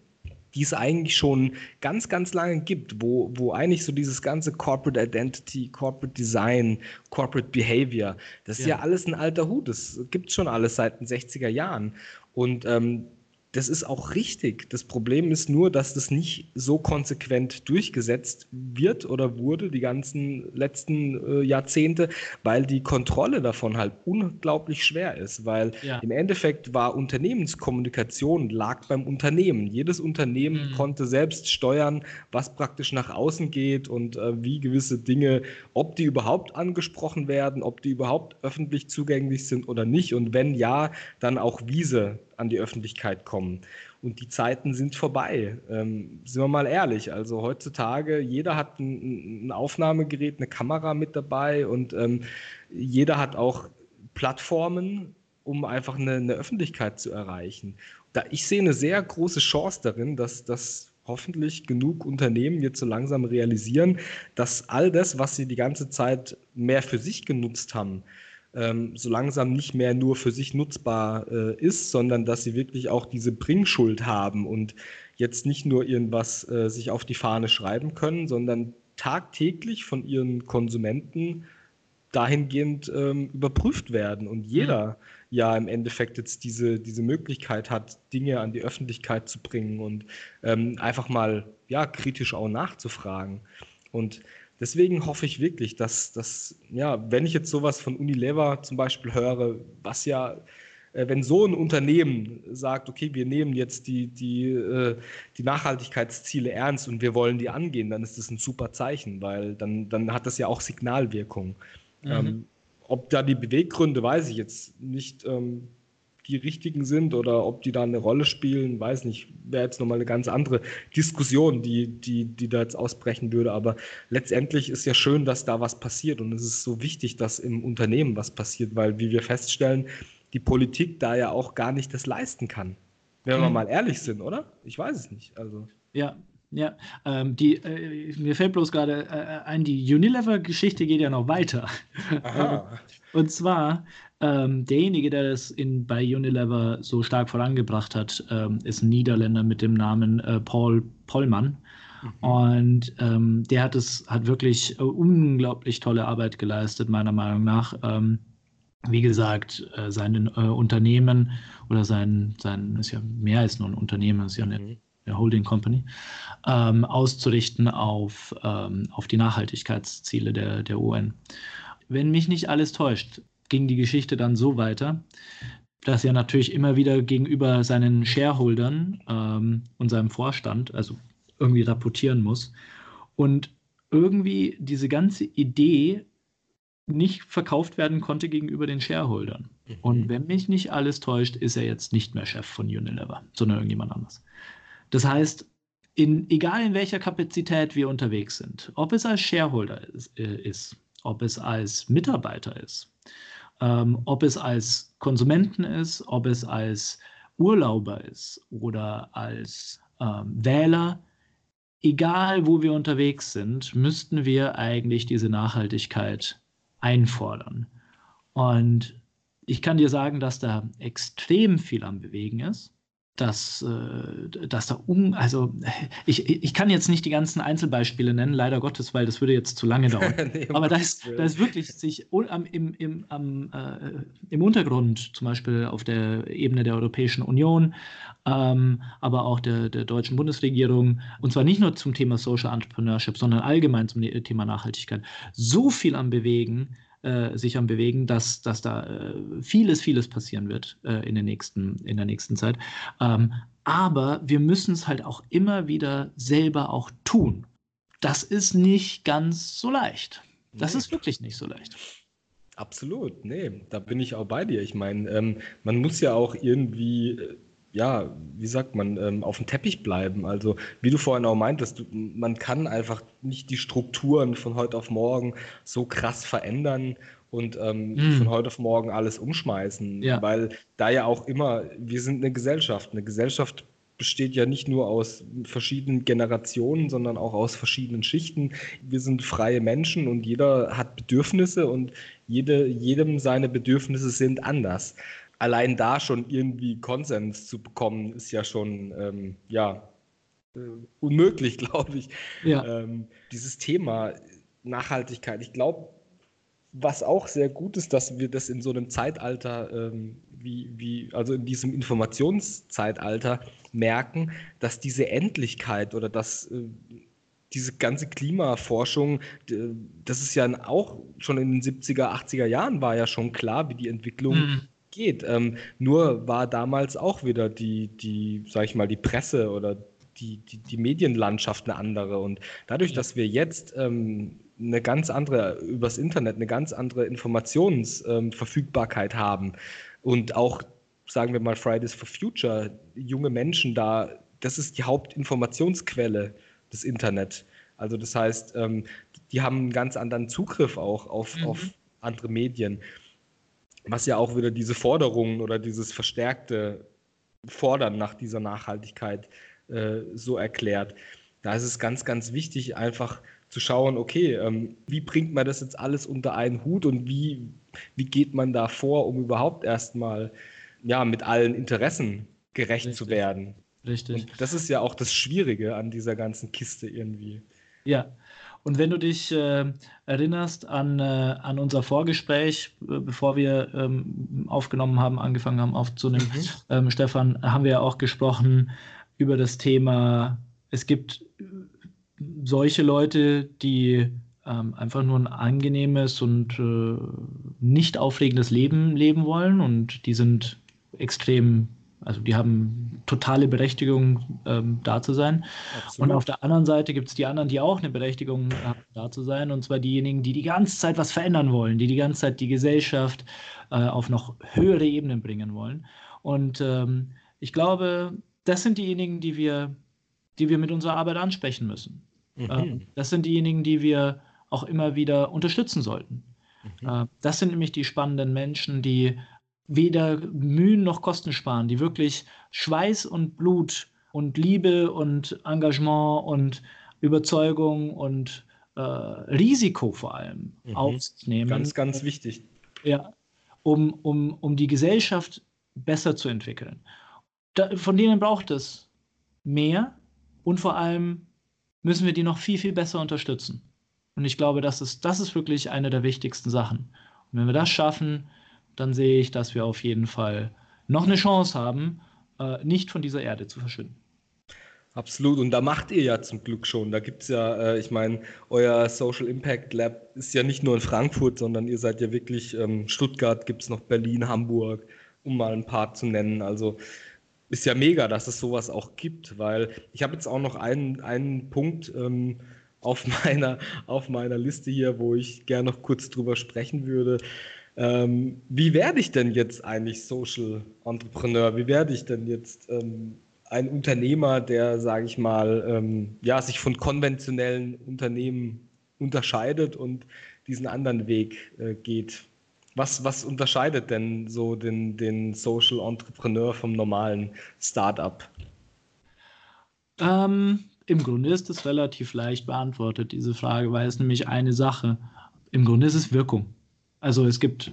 die es eigentlich schon ganz, ganz lange gibt, wo, wo eigentlich so dieses ganze Corporate Identity, Corporate Design, Corporate Behavior, das ist ja, ja alles ein alter Hut. Das gibt es schon alles seit den 60er Jahren. Und ähm, das ist auch richtig. Das Problem ist nur, dass das nicht so konsequent durchgesetzt wird oder wurde die ganzen letzten äh, Jahrzehnte, weil die Kontrolle davon halt unglaublich schwer ist. Weil ja. im Endeffekt war Unternehmenskommunikation lag beim Unternehmen. Jedes Unternehmen mhm. konnte selbst steuern, was praktisch nach außen geht und äh, wie gewisse Dinge, ob die überhaupt angesprochen werden, ob die überhaupt öffentlich zugänglich sind oder nicht. Und wenn ja, dann auch wie sie an die Öffentlichkeit kommen. Und die Zeiten sind vorbei. Ähm, sind wir mal ehrlich. Also heutzutage, jeder hat ein, ein Aufnahmegerät, eine Kamera mit dabei und ähm, jeder hat auch Plattformen, um einfach eine, eine, Öffentlichkeit zu erreichen. Da, ich sehe eine sehr große Chance darin, dass, dass hoffentlich genug Unternehmen jetzt so langsam realisieren, dass all das, was sie die ganze Zeit mehr für sich genutzt haben, ähm, so langsam nicht mehr nur für sich nutzbar äh, ist, sondern dass sie wirklich auch diese Bringschuld haben und jetzt nicht nur irgendwas äh, sich auf die Fahne schreiben können, sondern tagtäglich von ihren Konsumenten dahingehend ähm, überprüft werden und jeder mhm. ja im Endeffekt jetzt diese, diese Möglichkeit hat, Dinge an die Öffentlichkeit zu bringen und ähm, einfach mal ja kritisch auch nachzufragen. Und deswegen hoffe ich wirklich, dass, dass, ja, wenn ich jetzt sowas von Unilever zum Beispiel höre, was ja, äh, wenn so ein Unternehmen sagt, okay, wir nehmen jetzt die, die, äh, die Nachhaltigkeitsziele ernst und wir wollen die angehen, dann ist das ein super Zeichen, weil dann, dann hat das ja auch Signalwirkung. Mhm. Ähm, ob da die Beweggründe, weiß ich jetzt nicht. Ähm, die richtigen sind oder ob die da eine Rolle spielen, weiß nicht, wäre jetzt nochmal eine ganz andere Diskussion, die, die, die da jetzt ausbrechen würde. Aber letztendlich ist ja schön, dass da was passiert und es ist so wichtig, dass im Unternehmen was passiert, weil, wie wir feststellen, die Politik da ja auch gar nicht das leisten kann. Wenn wir mhm. mal ehrlich sind, oder? Ich weiß es nicht. Also. Ja, ja, ähm, die, äh, mir fällt bloß gerade äh, ein, die Unilever-Geschichte geht ja noch weiter. Und zwar ähm, derjenige, der das in, bei Unilever so stark vorangebracht hat, ähm, ist ein Niederländer mit dem Namen äh, Paul Pollmann. Mhm. Und ähm, der hat es hat wirklich äh, unglaublich tolle Arbeit geleistet, meiner Meinung nach. Ähm, wie gesagt, äh, sein äh, Unternehmen oder sein, sein, ist ja mehr als nur ein Unternehmen, ist ja eine, eine Holding Company, ähm, auszurichten auf, ähm, auf die Nachhaltigkeitsziele der, der UN. Wenn mich nicht alles täuscht, ging die Geschichte dann so weiter, dass er natürlich immer wieder gegenüber seinen Shareholdern ähm, und seinem Vorstand, also irgendwie rapportieren muss. Und irgendwie diese ganze Idee nicht verkauft werden konnte gegenüber den Shareholdern. Mhm. Und wenn mich nicht alles täuscht, ist er jetzt nicht mehr Chef von Unilever, sondern irgendjemand anders. Das heißt, in, egal in welcher Kapazität wir unterwegs sind, ob es als Shareholder ist, äh, ist ob es als Mitarbeiter ist, ähm, ob es als Konsumenten ist, ob es als Urlauber ist oder als ähm, Wähler, egal wo wir unterwegs sind, müssten wir eigentlich diese Nachhaltigkeit einfordern. Und ich kann dir sagen, dass da extrem viel am Bewegen ist. Dass, äh, dass da um, also ich, ich kann jetzt nicht die ganzen Einzelbeispiele nennen, leider Gottes, weil das würde jetzt zu lange dauern. nee, Aber da ist, da ist wirklich sich im, im, am, äh, im Untergrund, zum Beispiel auf der Ebene der Europäischen Union, ähm, aber auch der, der deutschen Bundesregierung, und zwar nicht nur zum Thema Social Entrepreneurship, sondern allgemein zum Thema Nachhaltigkeit, so viel am Bewegen, äh, sich am Bewegen, dass, dass da äh, vieles, vieles passieren wird äh, in, den nächsten, in der nächsten Zeit. Ähm, aber wir müssen es halt auch immer wieder selber auch tun. Das ist nicht ganz so leicht. Das nee. ist wirklich nicht so leicht. Absolut, nee, da bin ich auch bei dir. Ich meine, ähm, man muss ja auch irgendwie äh, ja, wie sagt man, ähm, auf dem Teppich bleiben. Also, wie du vorhin auch meintest, du, man kann einfach nicht die Strukturen von heute auf morgen so krass verändern und ähm, mm. von heute auf morgen alles umschmeißen, ja. weil da ja auch immer, wir sind eine Gesellschaft. Eine Gesellschaft besteht ja nicht nur aus verschiedenen Generationen, sondern auch aus verschiedenen Schichten. Wir sind freie Menschen und jeder hat Bedürfnisse und jede, jedem seine Bedürfnisse sind anders allein da schon irgendwie Konsens zu bekommen, ist ja schon, ähm, ja, äh, unmöglich, glaube ich. Ja. Ähm, dieses Thema Nachhaltigkeit, ich glaube, was auch sehr gut ist, dass wir das in so einem Zeitalter ähm, wie, wie, also in diesem Informationszeitalter merken, dass diese Endlichkeit oder dass äh, diese ganze Klimaforschung, das ist ja auch schon in den 70er, 80er Jahren war ja schon klar, wie die Entwicklung mhm geht. Ähm, nur war damals auch wieder die, die, sag ich mal, die Presse oder die, die, die Medienlandschaft eine andere. Und dadurch, dass wir jetzt ähm, eine ganz andere, übers Internet, eine ganz andere Informationsverfügbarkeit ähm, haben und auch, sagen wir mal, Fridays for Future, junge Menschen da, das ist die Hauptinformationsquelle des Internet. Also das heißt, ähm, die haben einen ganz anderen Zugriff auch auf, mhm. auf andere Medien was ja auch wieder diese Forderungen oder dieses verstärkte Fordern nach dieser Nachhaltigkeit äh, so erklärt. Da ist es ganz, ganz wichtig, einfach zu schauen, okay, ähm, wie bringt man das jetzt alles unter einen Hut und wie, wie geht man da vor, um überhaupt erstmal ja, mit allen Interessen gerecht Richtig. zu werden. Richtig. Und das ist ja auch das Schwierige an dieser ganzen Kiste irgendwie. Ja, und wenn du dich äh, erinnerst an, äh, an unser Vorgespräch, äh, bevor wir ähm, aufgenommen haben, angefangen haben aufzunehmen, mhm. ähm, Stefan, haben wir ja auch gesprochen über das Thema, es gibt solche Leute, die ähm, einfach nur ein angenehmes und äh, nicht aufregendes Leben leben wollen und die sind extrem also die haben totale Berechtigung, ähm, da zu sein. Absolut. Und auf der anderen Seite gibt es die anderen, die auch eine Berechtigung haben, da zu sein. Und zwar diejenigen, die die ganze Zeit was verändern wollen, die die ganze Zeit die Gesellschaft äh, auf noch höhere Ebenen bringen wollen. Und ähm, ich glaube, das sind diejenigen, die wir, die wir mit unserer Arbeit ansprechen müssen. Mhm. Ähm, das sind diejenigen, die wir auch immer wieder unterstützen sollten. Mhm. Äh, das sind nämlich die spannenden Menschen, die weder Mühen noch Kosten sparen, die wirklich Schweiß und Blut und Liebe und Engagement und Überzeugung und äh, Risiko vor allem mhm. aufnehmen. Ganz, ganz wichtig. Ja, um, um, um die Gesellschaft besser zu entwickeln. Da, von denen braucht es mehr und vor allem müssen wir die noch viel, viel besser unterstützen. Und ich glaube, das ist, das ist wirklich eine der wichtigsten Sachen. Und wenn wir das schaffen, dann sehe ich, dass wir auf jeden Fall noch eine Chance haben, äh, nicht von dieser Erde zu verschwinden. Absolut, und da macht ihr ja zum Glück schon. Da gibt es ja, äh, ich meine, euer Social Impact Lab ist ja nicht nur in Frankfurt, sondern ihr seid ja wirklich, ähm, Stuttgart gibt es noch Berlin, Hamburg, um mal ein paar zu nennen. Also ist ja mega, dass es sowas auch gibt, weil ich habe jetzt auch noch einen, einen Punkt ähm, auf, meiner, auf meiner Liste hier, wo ich gerne noch kurz drüber sprechen würde. Ähm, wie werde ich denn jetzt eigentlich Social Entrepreneur? Wie werde ich denn jetzt ähm, ein Unternehmer, der, sage ich mal, ähm, ja, sich von konventionellen Unternehmen unterscheidet und diesen anderen Weg äh, geht? Was, was unterscheidet denn so den, den Social Entrepreneur vom normalen Startup? Ähm, Im Grunde ist es relativ leicht beantwortet, diese Frage, weil es nämlich eine Sache. Im Grunde ist es Wirkung. Also es gibt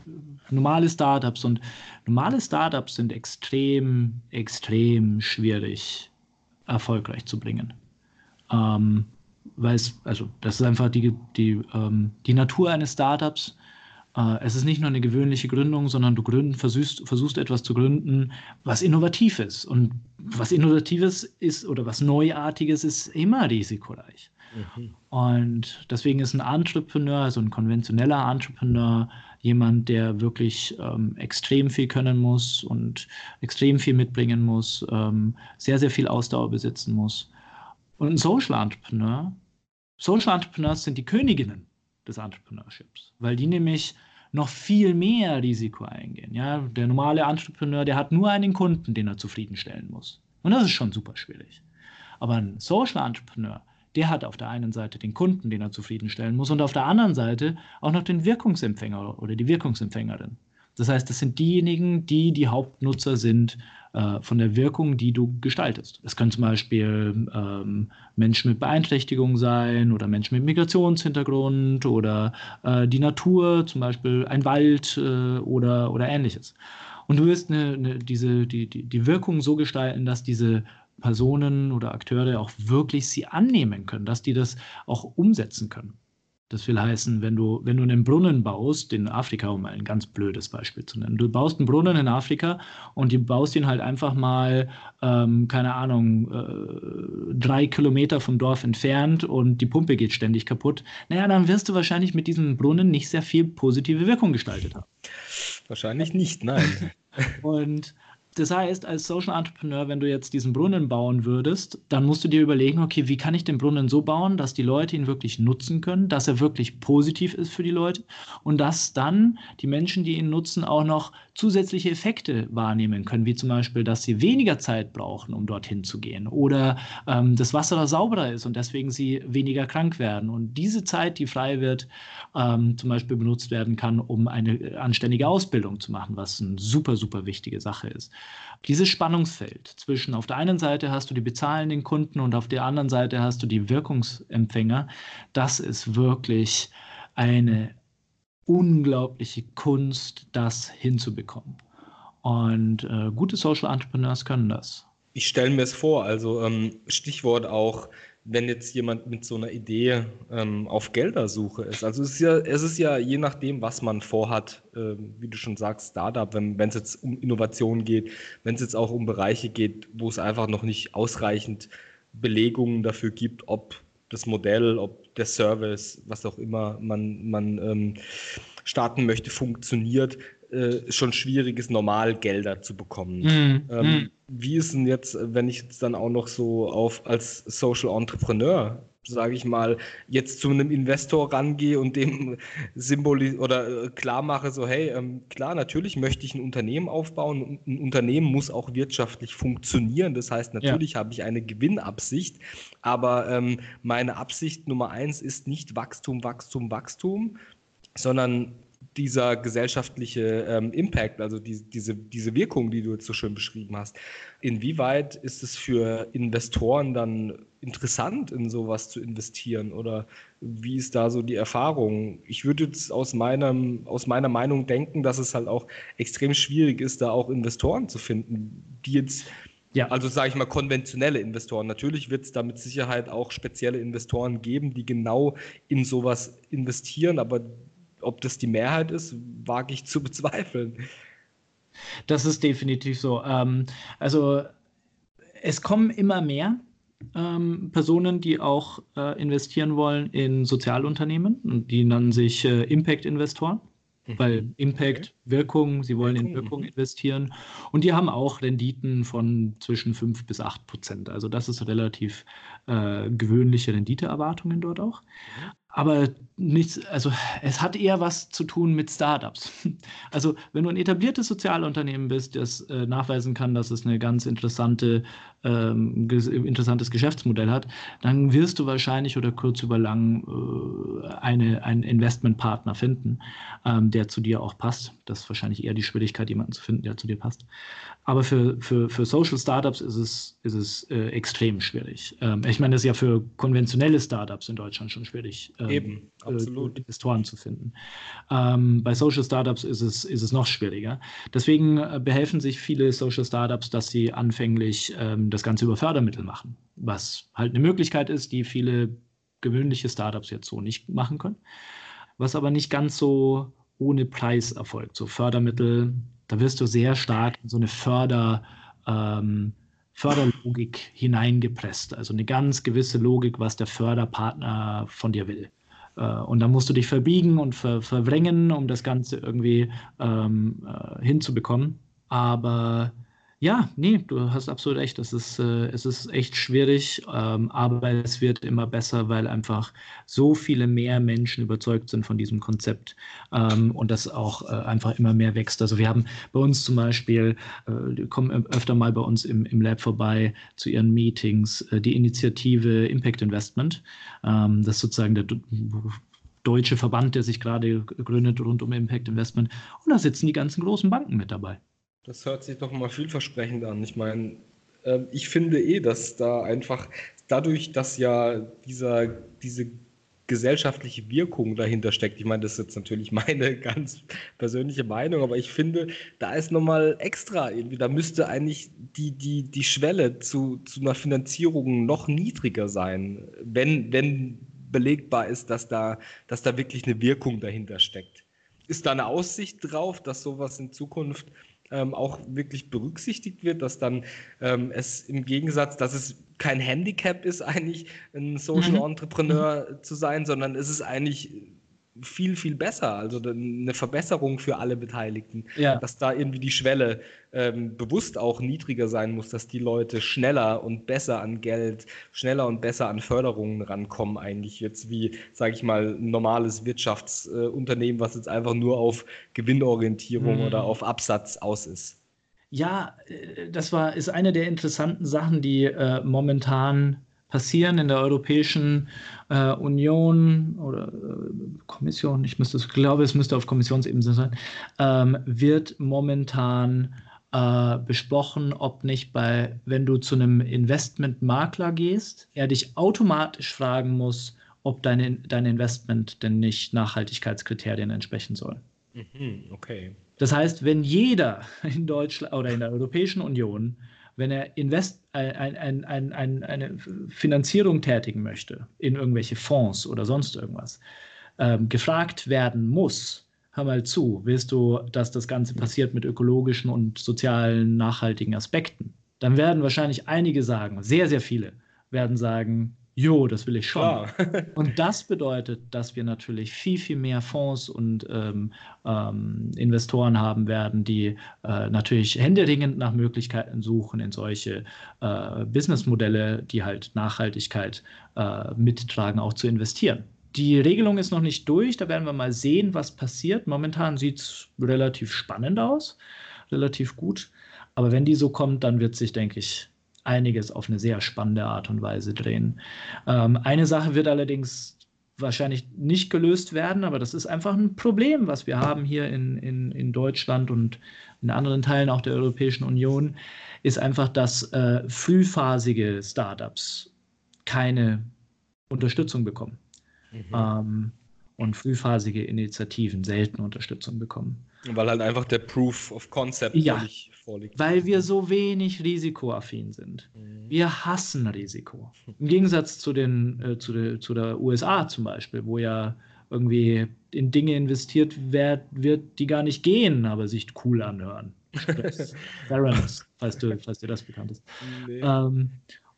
normale Startups und normale Startups sind extrem, extrem schwierig erfolgreich zu bringen. Ähm, weil es, also das ist einfach die, die, ähm, die Natur eines Startups. Äh, es ist nicht nur eine gewöhnliche Gründung, sondern du gründen, versuchst, versuchst etwas zu gründen, was innovativ ist. Und was Innovatives ist oder was Neuartiges ist immer risikoreich. Mhm. Und deswegen ist ein Entrepreneur, also ein konventioneller Entrepreneur, jemand, der wirklich ähm, extrem viel können muss und extrem viel mitbringen muss, ähm, sehr, sehr viel Ausdauer besitzen muss. Und ein Social Entrepreneur, Social Entrepreneurs sind die Königinnen des Entrepreneurships, weil die nämlich noch viel mehr Risiko eingehen. Ja, der normale Entrepreneur, der hat nur einen Kunden, den er zufriedenstellen muss. Und das ist schon super schwierig. Aber ein Social Entrepreneur, der hat auf der einen Seite den Kunden, den er zufriedenstellen muss, und auf der anderen Seite auch noch den Wirkungsempfänger oder die Wirkungsempfängerin. Das heißt, das sind diejenigen, die die Hauptnutzer sind äh, von der Wirkung, die du gestaltest. Es können zum Beispiel ähm, Menschen mit Beeinträchtigung sein oder Menschen mit Migrationshintergrund oder äh, die Natur, zum Beispiel ein Wald äh, oder, oder ähnliches. Und du wirst eine, eine, diese, die, die, die Wirkung so gestalten, dass diese Personen oder Akteure auch wirklich sie annehmen können, dass die das auch umsetzen können. Das will heißen, wenn du, wenn du einen Brunnen baust, in Afrika, um ein ganz blödes Beispiel zu nennen, du baust einen Brunnen in Afrika und du baust ihn halt einfach mal, ähm, keine Ahnung, äh, drei Kilometer vom Dorf entfernt und die Pumpe geht ständig kaputt, naja, dann wirst du wahrscheinlich mit diesem Brunnen nicht sehr viel positive Wirkung gestaltet haben. Wahrscheinlich nicht, nein. und das heißt, als Social Entrepreneur, wenn du jetzt diesen Brunnen bauen würdest, dann musst du dir überlegen, okay, wie kann ich den Brunnen so bauen, dass die Leute ihn wirklich nutzen können, dass er wirklich positiv ist für die Leute und dass dann die Menschen, die ihn nutzen, auch noch zusätzliche Effekte wahrnehmen können, wie zum Beispiel, dass sie weniger Zeit brauchen, um dorthin zu gehen oder ähm, das Wasser da sauberer ist und deswegen sie weniger krank werden. Und diese Zeit, die frei wird, ähm, zum Beispiel benutzt werden kann, um eine anständige Ausbildung zu machen, was eine super, super wichtige Sache ist. Dieses Spannungsfeld zwischen auf der einen Seite hast du die bezahlenden Kunden und auf der anderen Seite hast du die Wirkungsempfänger, das ist wirklich eine unglaubliche Kunst, das hinzubekommen. Und äh, gute Social Entrepreneurs können das. Ich stelle mir es vor, also ähm, Stichwort auch, wenn jetzt jemand mit so einer Idee ähm, auf Geldersuche ist. Also es ist ja, es ist ja je nachdem, was man vorhat, äh, wie du schon sagst, Startup, wenn es jetzt um Innovation geht, wenn es jetzt auch um Bereiche geht, wo es einfach noch nicht ausreichend Belegungen dafür gibt, ob das Modell, ob der Service, was auch immer man, man ähm, starten möchte, funktioniert, äh, schon schwierig ist, normal Gelder zu bekommen. Mm, ähm, mm. Wie ist denn jetzt, wenn ich jetzt dann auch noch so auf als Social Entrepreneur sage ich mal, jetzt zu einem Investor rangehe und dem symbolis oder äh, klar mache, so hey, ähm, klar, natürlich möchte ich ein Unternehmen aufbauen. Ein Unternehmen muss auch wirtschaftlich funktionieren. Das heißt, natürlich ja. habe ich eine Gewinnabsicht, aber ähm, meine Absicht Nummer eins ist nicht Wachstum, Wachstum, Wachstum, sondern dieser gesellschaftliche ähm, Impact, also die, diese, diese Wirkung, die du jetzt so schön beschrieben hast, inwieweit ist es für Investoren dann interessant, in sowas zu investieren? Oder wie ist da so die Erfahrung? Ich würde jetzt aus, meinem, aus meiner Meinung denken, dass es halt auch extrem schwierig ist, da auch Investoren zu finden, die jetzt ja. Also sage ich mal konventionelle Investoren. Natürlich wird es da mit Sicherheit auch spezielle Investoren geben, die genau in sowas investieren, aber ob das die Mehrheit ist, wage ich zu bezweifeln. Das ist definitiv so. Ähm, also es kommen immer mehr ähm, Personen, die auch äh, investieren wollen in Sozialunternehmen und die nennen sich äh, Impact-Investoren. Mhm. Weil Impact, okay. Wirkung, sie wollen Wirkung. in Wirkung investieren. Und die haben auch Renditen von zwischen 5 bis 8 Prozent. Also das ist relativ äh, gewöhnliche Renditeerwartungen dort auch. Mhm aber nichts, also es hat eher was zu tun mit Startups. Also wenn du ein etabliertes Sozialunternehmen bist, das äh, nachweisen kann, dass es eine ganz interessante, ähm, ges interessantes Geschäftsmodell hat, dann wirst du wahrscheinlich oder kurz über lang äh, eine, einen Investmentpartner finden, ähm, der zu dir auch passt. Das ist wahrscheinlich eher die Schwierigkeit, jemanden zu finden, der zu dir passt. Aber für, für, für Social Startups ist es, ist es äh, extrem schwierig. Ähm, ich meine, das ist ja für konventionelle Startups in Deutschland schon schwierig. Ähm, Eben, äh, Investoren zu finden. Ähm, bei Social Startups ist es, ist es noch schwieriger. Deswegen äh, behelfen sich viele Social Startups, dass sie anfänglich ähm, das Ganze über Fördermittel machen, was halt eine Möglichkeit ist, die viele gewöhnliche Startups jetzt so nicht machen können. Was aber nicht ganz so ohne Preis erfolgt. So Fördermittel, da wirst du sehr stark in so eine Förder, ähm, Förderlogik hineingepresst. Also eine ganz gewisse Logik, was der Förderpartner von dir will. Äh, und da musst du dich verbiegen und ver verwrängen, um das Ganze irgendwie ähm, äh, hinzubekommen. Aber ja, nee, du hast absolut recht. Es ist, äh, es ist echt schwierig, ähm, aber es wird immer besser, weil einfach so viele mehr Menschen überzeugt sind von diesem Konzept ähm, und das auch äh, einfach immer mehr wächst. Also wir haben bei uns zum Beispiel, äh, die kommen öfter mal bei uns im, im Lab vorbei zu ihren Meetings, äh, die Initiative Impact Investment. Ähm, das ist sozusagen der deutsche Verband, der sich gerade gründet rund um Impact Investment. Und da sitzen die ganzen großen Banken mit dabei. Das hört sich doch mal vielversprechend an. Ich meine, äh, ich finde eh, dass da einfach dadurch, dass ja dieser, diese gesellschaftliche Wirkung dahinter steckt. Ich meine, das ist jetzt natürlich meine ganz persönliche Meinung, aber ich finde, da ist nochmal extra irgendwie, da müsste eigentlich die, die, die Schwelle zu, zu einer Finanzierung noch niedriger sein, wenn, wenn belegbar ist, dass da, dass da wirklich eine Wirkung dahinter steckt. Ist da eine Aussicht drauf, dass sowas in Zukunft ähm, auch wirklich berücksichtigt wird, dass dann ähm, es im Gegensatz, dass es kein Handicap ist, eigentlich ein Social mhm. Entrepreneur mhm. zu sein, sondern es ist eigentlich viel, viel besser. Also eine Verbesserung für alle Beteiligten. Ja. Dass da irgendwie die Schwelle ähm, bewusst auch niedriger sein muss, dass die Leute schneller und besser an Geld, schneller und besser an Förderungen rankommen, eigentlich jetzt wie, sage ich mal, ein normales Wirtschaftsunternehmen, äh, was jetzt einfach nur auf Gewinnorientierung mhm. oder auf Absatz aus ist. Ja, äh, das war, ist eine der interessanten Sachen, die äh, momentan passieren in der Europäischen äh, Union oder äh, Kommission, ich müsste, glaube, es müsste auf Kommissionsebene sein, ähm, wird momentan äh, besprochen, ob nicht bei, wenn du zu einem Investmentmakler gehst, er dich automatisch fragen muss, ob dein, dein Investment denn nicht Nachhaltigkeitskriterien entsprechen soll. Mhm, okay. Das heißt, wenn jeder in Deutschland oder in der Europäischen Union wenn er Invest, ein, ein, ein, eine Finanzierung tätigen möchte in irgendwelche Fonds oder sonst irgendwas, ähm, gefragt werden muss, hör mal zu, willst du, dass das Ganze passiert mit ökologischen und sozialen, nachhaltigen Aspekten? Dann werden wahrscheinlich einige sagen, sehr, sehr viele werden sagen, Jo, das will ich schon. und das bedeutet, dass wir natürlich viel, viel mehr Fonds und ähm, ähm, Investoren haben werden, die äh, natürlich händeringend nach Möglichkeiten suchen, in solche äh, Businessmodelle, die halt Nachhaltigkeit äh, mittragen, auch zu investieren. Die Regelung ist noch nicht durch, da werden wir mal sehen, was passiert. Momentan sieht es relativ spannend aus, relativ gut. Aber wenn die so kommt, dann wird sich, denke ich, einiges auf eine sehr spannende Art und Weise drehen. Ähm, eine Sache wird allerdings wahrscheinlich nicht gelöst werden, aber das ist einfach ein Problem, was wir haben hier in, in, in Deutschland und in anderen Teilen auch der Europäischen Union, ist einfach, dass äh, frühphasige Startups keine Unterstützung bekommen. Mhm. Ähm, und frühphasige Initiativen selten Unterstützung bekommen. Weil halt einfach der Proof of Concept ja, vorliegt. Weil wir so wenig risikoaffin sind. Mhm. Wir hassen Risiko. Im Gegensatz zu, den, äh, zu, der, zu der USA zum Beispiel, wo ja irgendwie in Dinge investiert wird, wird, die gar nicht gehen, aber sich cool anhören. Theranos, falls, du, falls dir das bekannt ist. Nee. Ähm,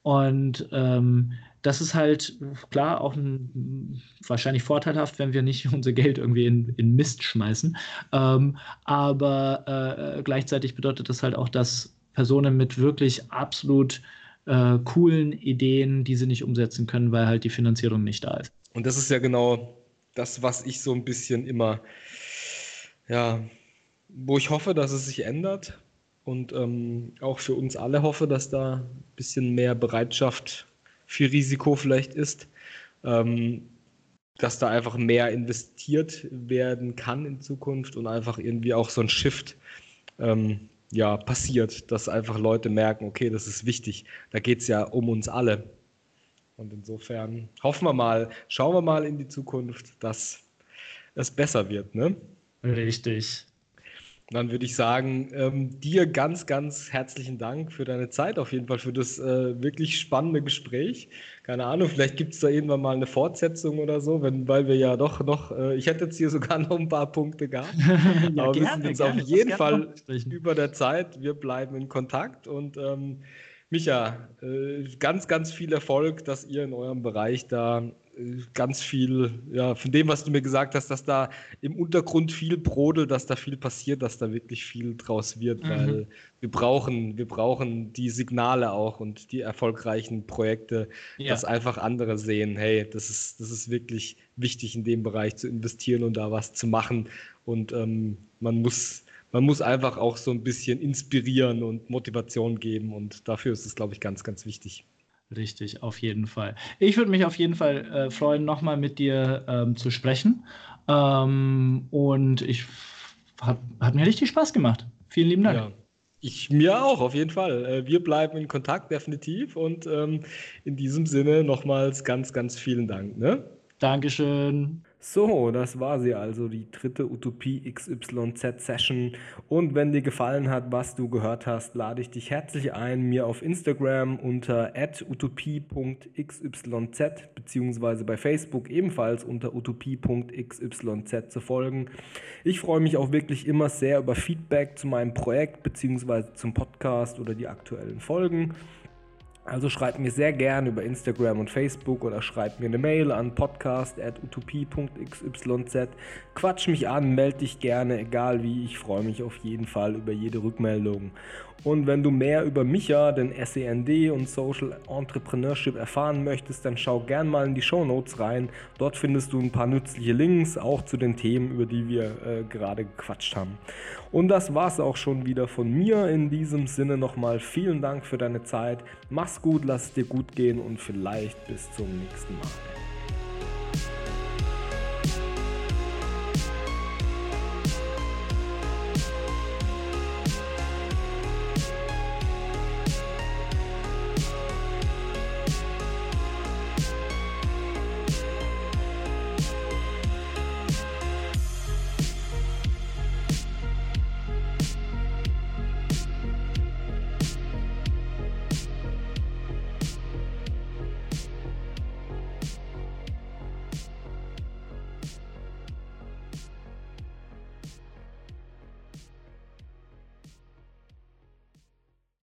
und ähm, das ist halt klar auch ein, wahrscheinlich vorteilhaft, wenn wir nicht unser Geld irgendwie in, in Mist schmeißen. Ähm, aber äh, gleichzeitig bedeutet das halt auch, dass Personen mit wirklich absolut äh, coolen Ideen diese nicht umsetzen können, weil halt die Finanzierung nicht da ist. Und das ist ja genau das, was ich so ein bisschen immer, ja, wo ich hoffe, dass es sich ändert und ähm, auch für uns alle hoffe, dass da ein bisschen mehr Bereitschaft viel Risiko vielleicht ist, ähm, dass da einfach mehr investiert werden kann in Zukunft und einfach irgendwie auch so ein Shift ähm, ja, passiert, dass einfach Leute merken, okay, das ist wichtig, da geht es ja um uns alle. Und insofern hoffen wir mal, schauen wir mal in die Zukunft, dass es besser wird. Ne? Richtig. Dann würde ich sagen, ähm, dir ganz, ganz herzlichen Dank für deine Zeit, auf jeden Fall für das äh, wirklich spannende Gespräch. Keine Ahnung, vielleicht gibt es da irgendwann mal eine Fortsetzung oder so, wenn, weil wir ja doch noch, äh, ich hätte jetzt hier sogar noch ein paar Punkte gehabt. ja, Aber wir sind jetzt gerne, auf jeden Fall über der Zeit. Wir bleiben in Kontakt und ähm, Micha, äh, ganz, ganz viel Erfolg, dass ihr in eurem Bereich da ganz viel, ja, von dem, was du mir gesagt hast, dass da im Untergrund viel brodelt, dass da viel passiert, dass da wirklich viel draus wird, mhm. weil wir brauchen, wir brauchen die Signale auch und die erfolgreichen Projekte, ja. dass einfach andere sehen, hey, das ist, das ist wirklich wichtig, in dem Bereich zu investieren und da was zu machen. Und ähm, man muss, man muss einfach auch so ein bisschen inspirieren und Motivation geben und dafür ist es, glaube ich, ganz, ganz wichtig. Richtig, auf jeden Fall. Ich würde mich auf jeden Fall äh, freuen, nochmal mit dir ähm, zu sprechen. Ähm, und ich hat, hat mir richtig Spaß gemacht. Vielen lieben Dank. Ja. Ich mir auch, auf jeden Fall. Äh, wir bleiben in Kontakt, definitiv. Und ähm, in diesem Sinne nochmals ganz, ganz vielen Dank. Ne? Dankeschön. So, das war sie also, die dritte Utopie XYZ Session. Und wenn dir gefallen hat, was du gehört hast, lade ich dich herzlich ein, mir auf Instagram unter utopie.xyz beziehungsweise bei Facebook ebenfalls unter utopie.xyz zu folgen. Ich freue mich auch wirklich immer sehr über Feedback zu meinem Projekt beziehungsweise zum Podcast oder die aktuellen Folgen. Also schreibt mir sehr gerne über Instagram und Facebook oder schreibt mir eine Mail an podcast.utopie.xyz. Quatsch mich an, melde dich gerne, egal wie. Ich freue mich auf jeden Fall über jede Rückmeldung. Und wenn du mehr über Micha, den SEND und Social Entrepreneurship erfahren möchtest, dann schau gern mal in die Show Notes rein. Dort findest du ein paar nützliche Links, auch zu den Themen, über die wir äh, gerade gequatscht haben. Und das war's auch schon wieder von mir. In diesem Sinne nochmal vielen Dank für deine Zeit. Mach's gut, lass es dir gut gehen und vielleicht bis zum nächsten Mal.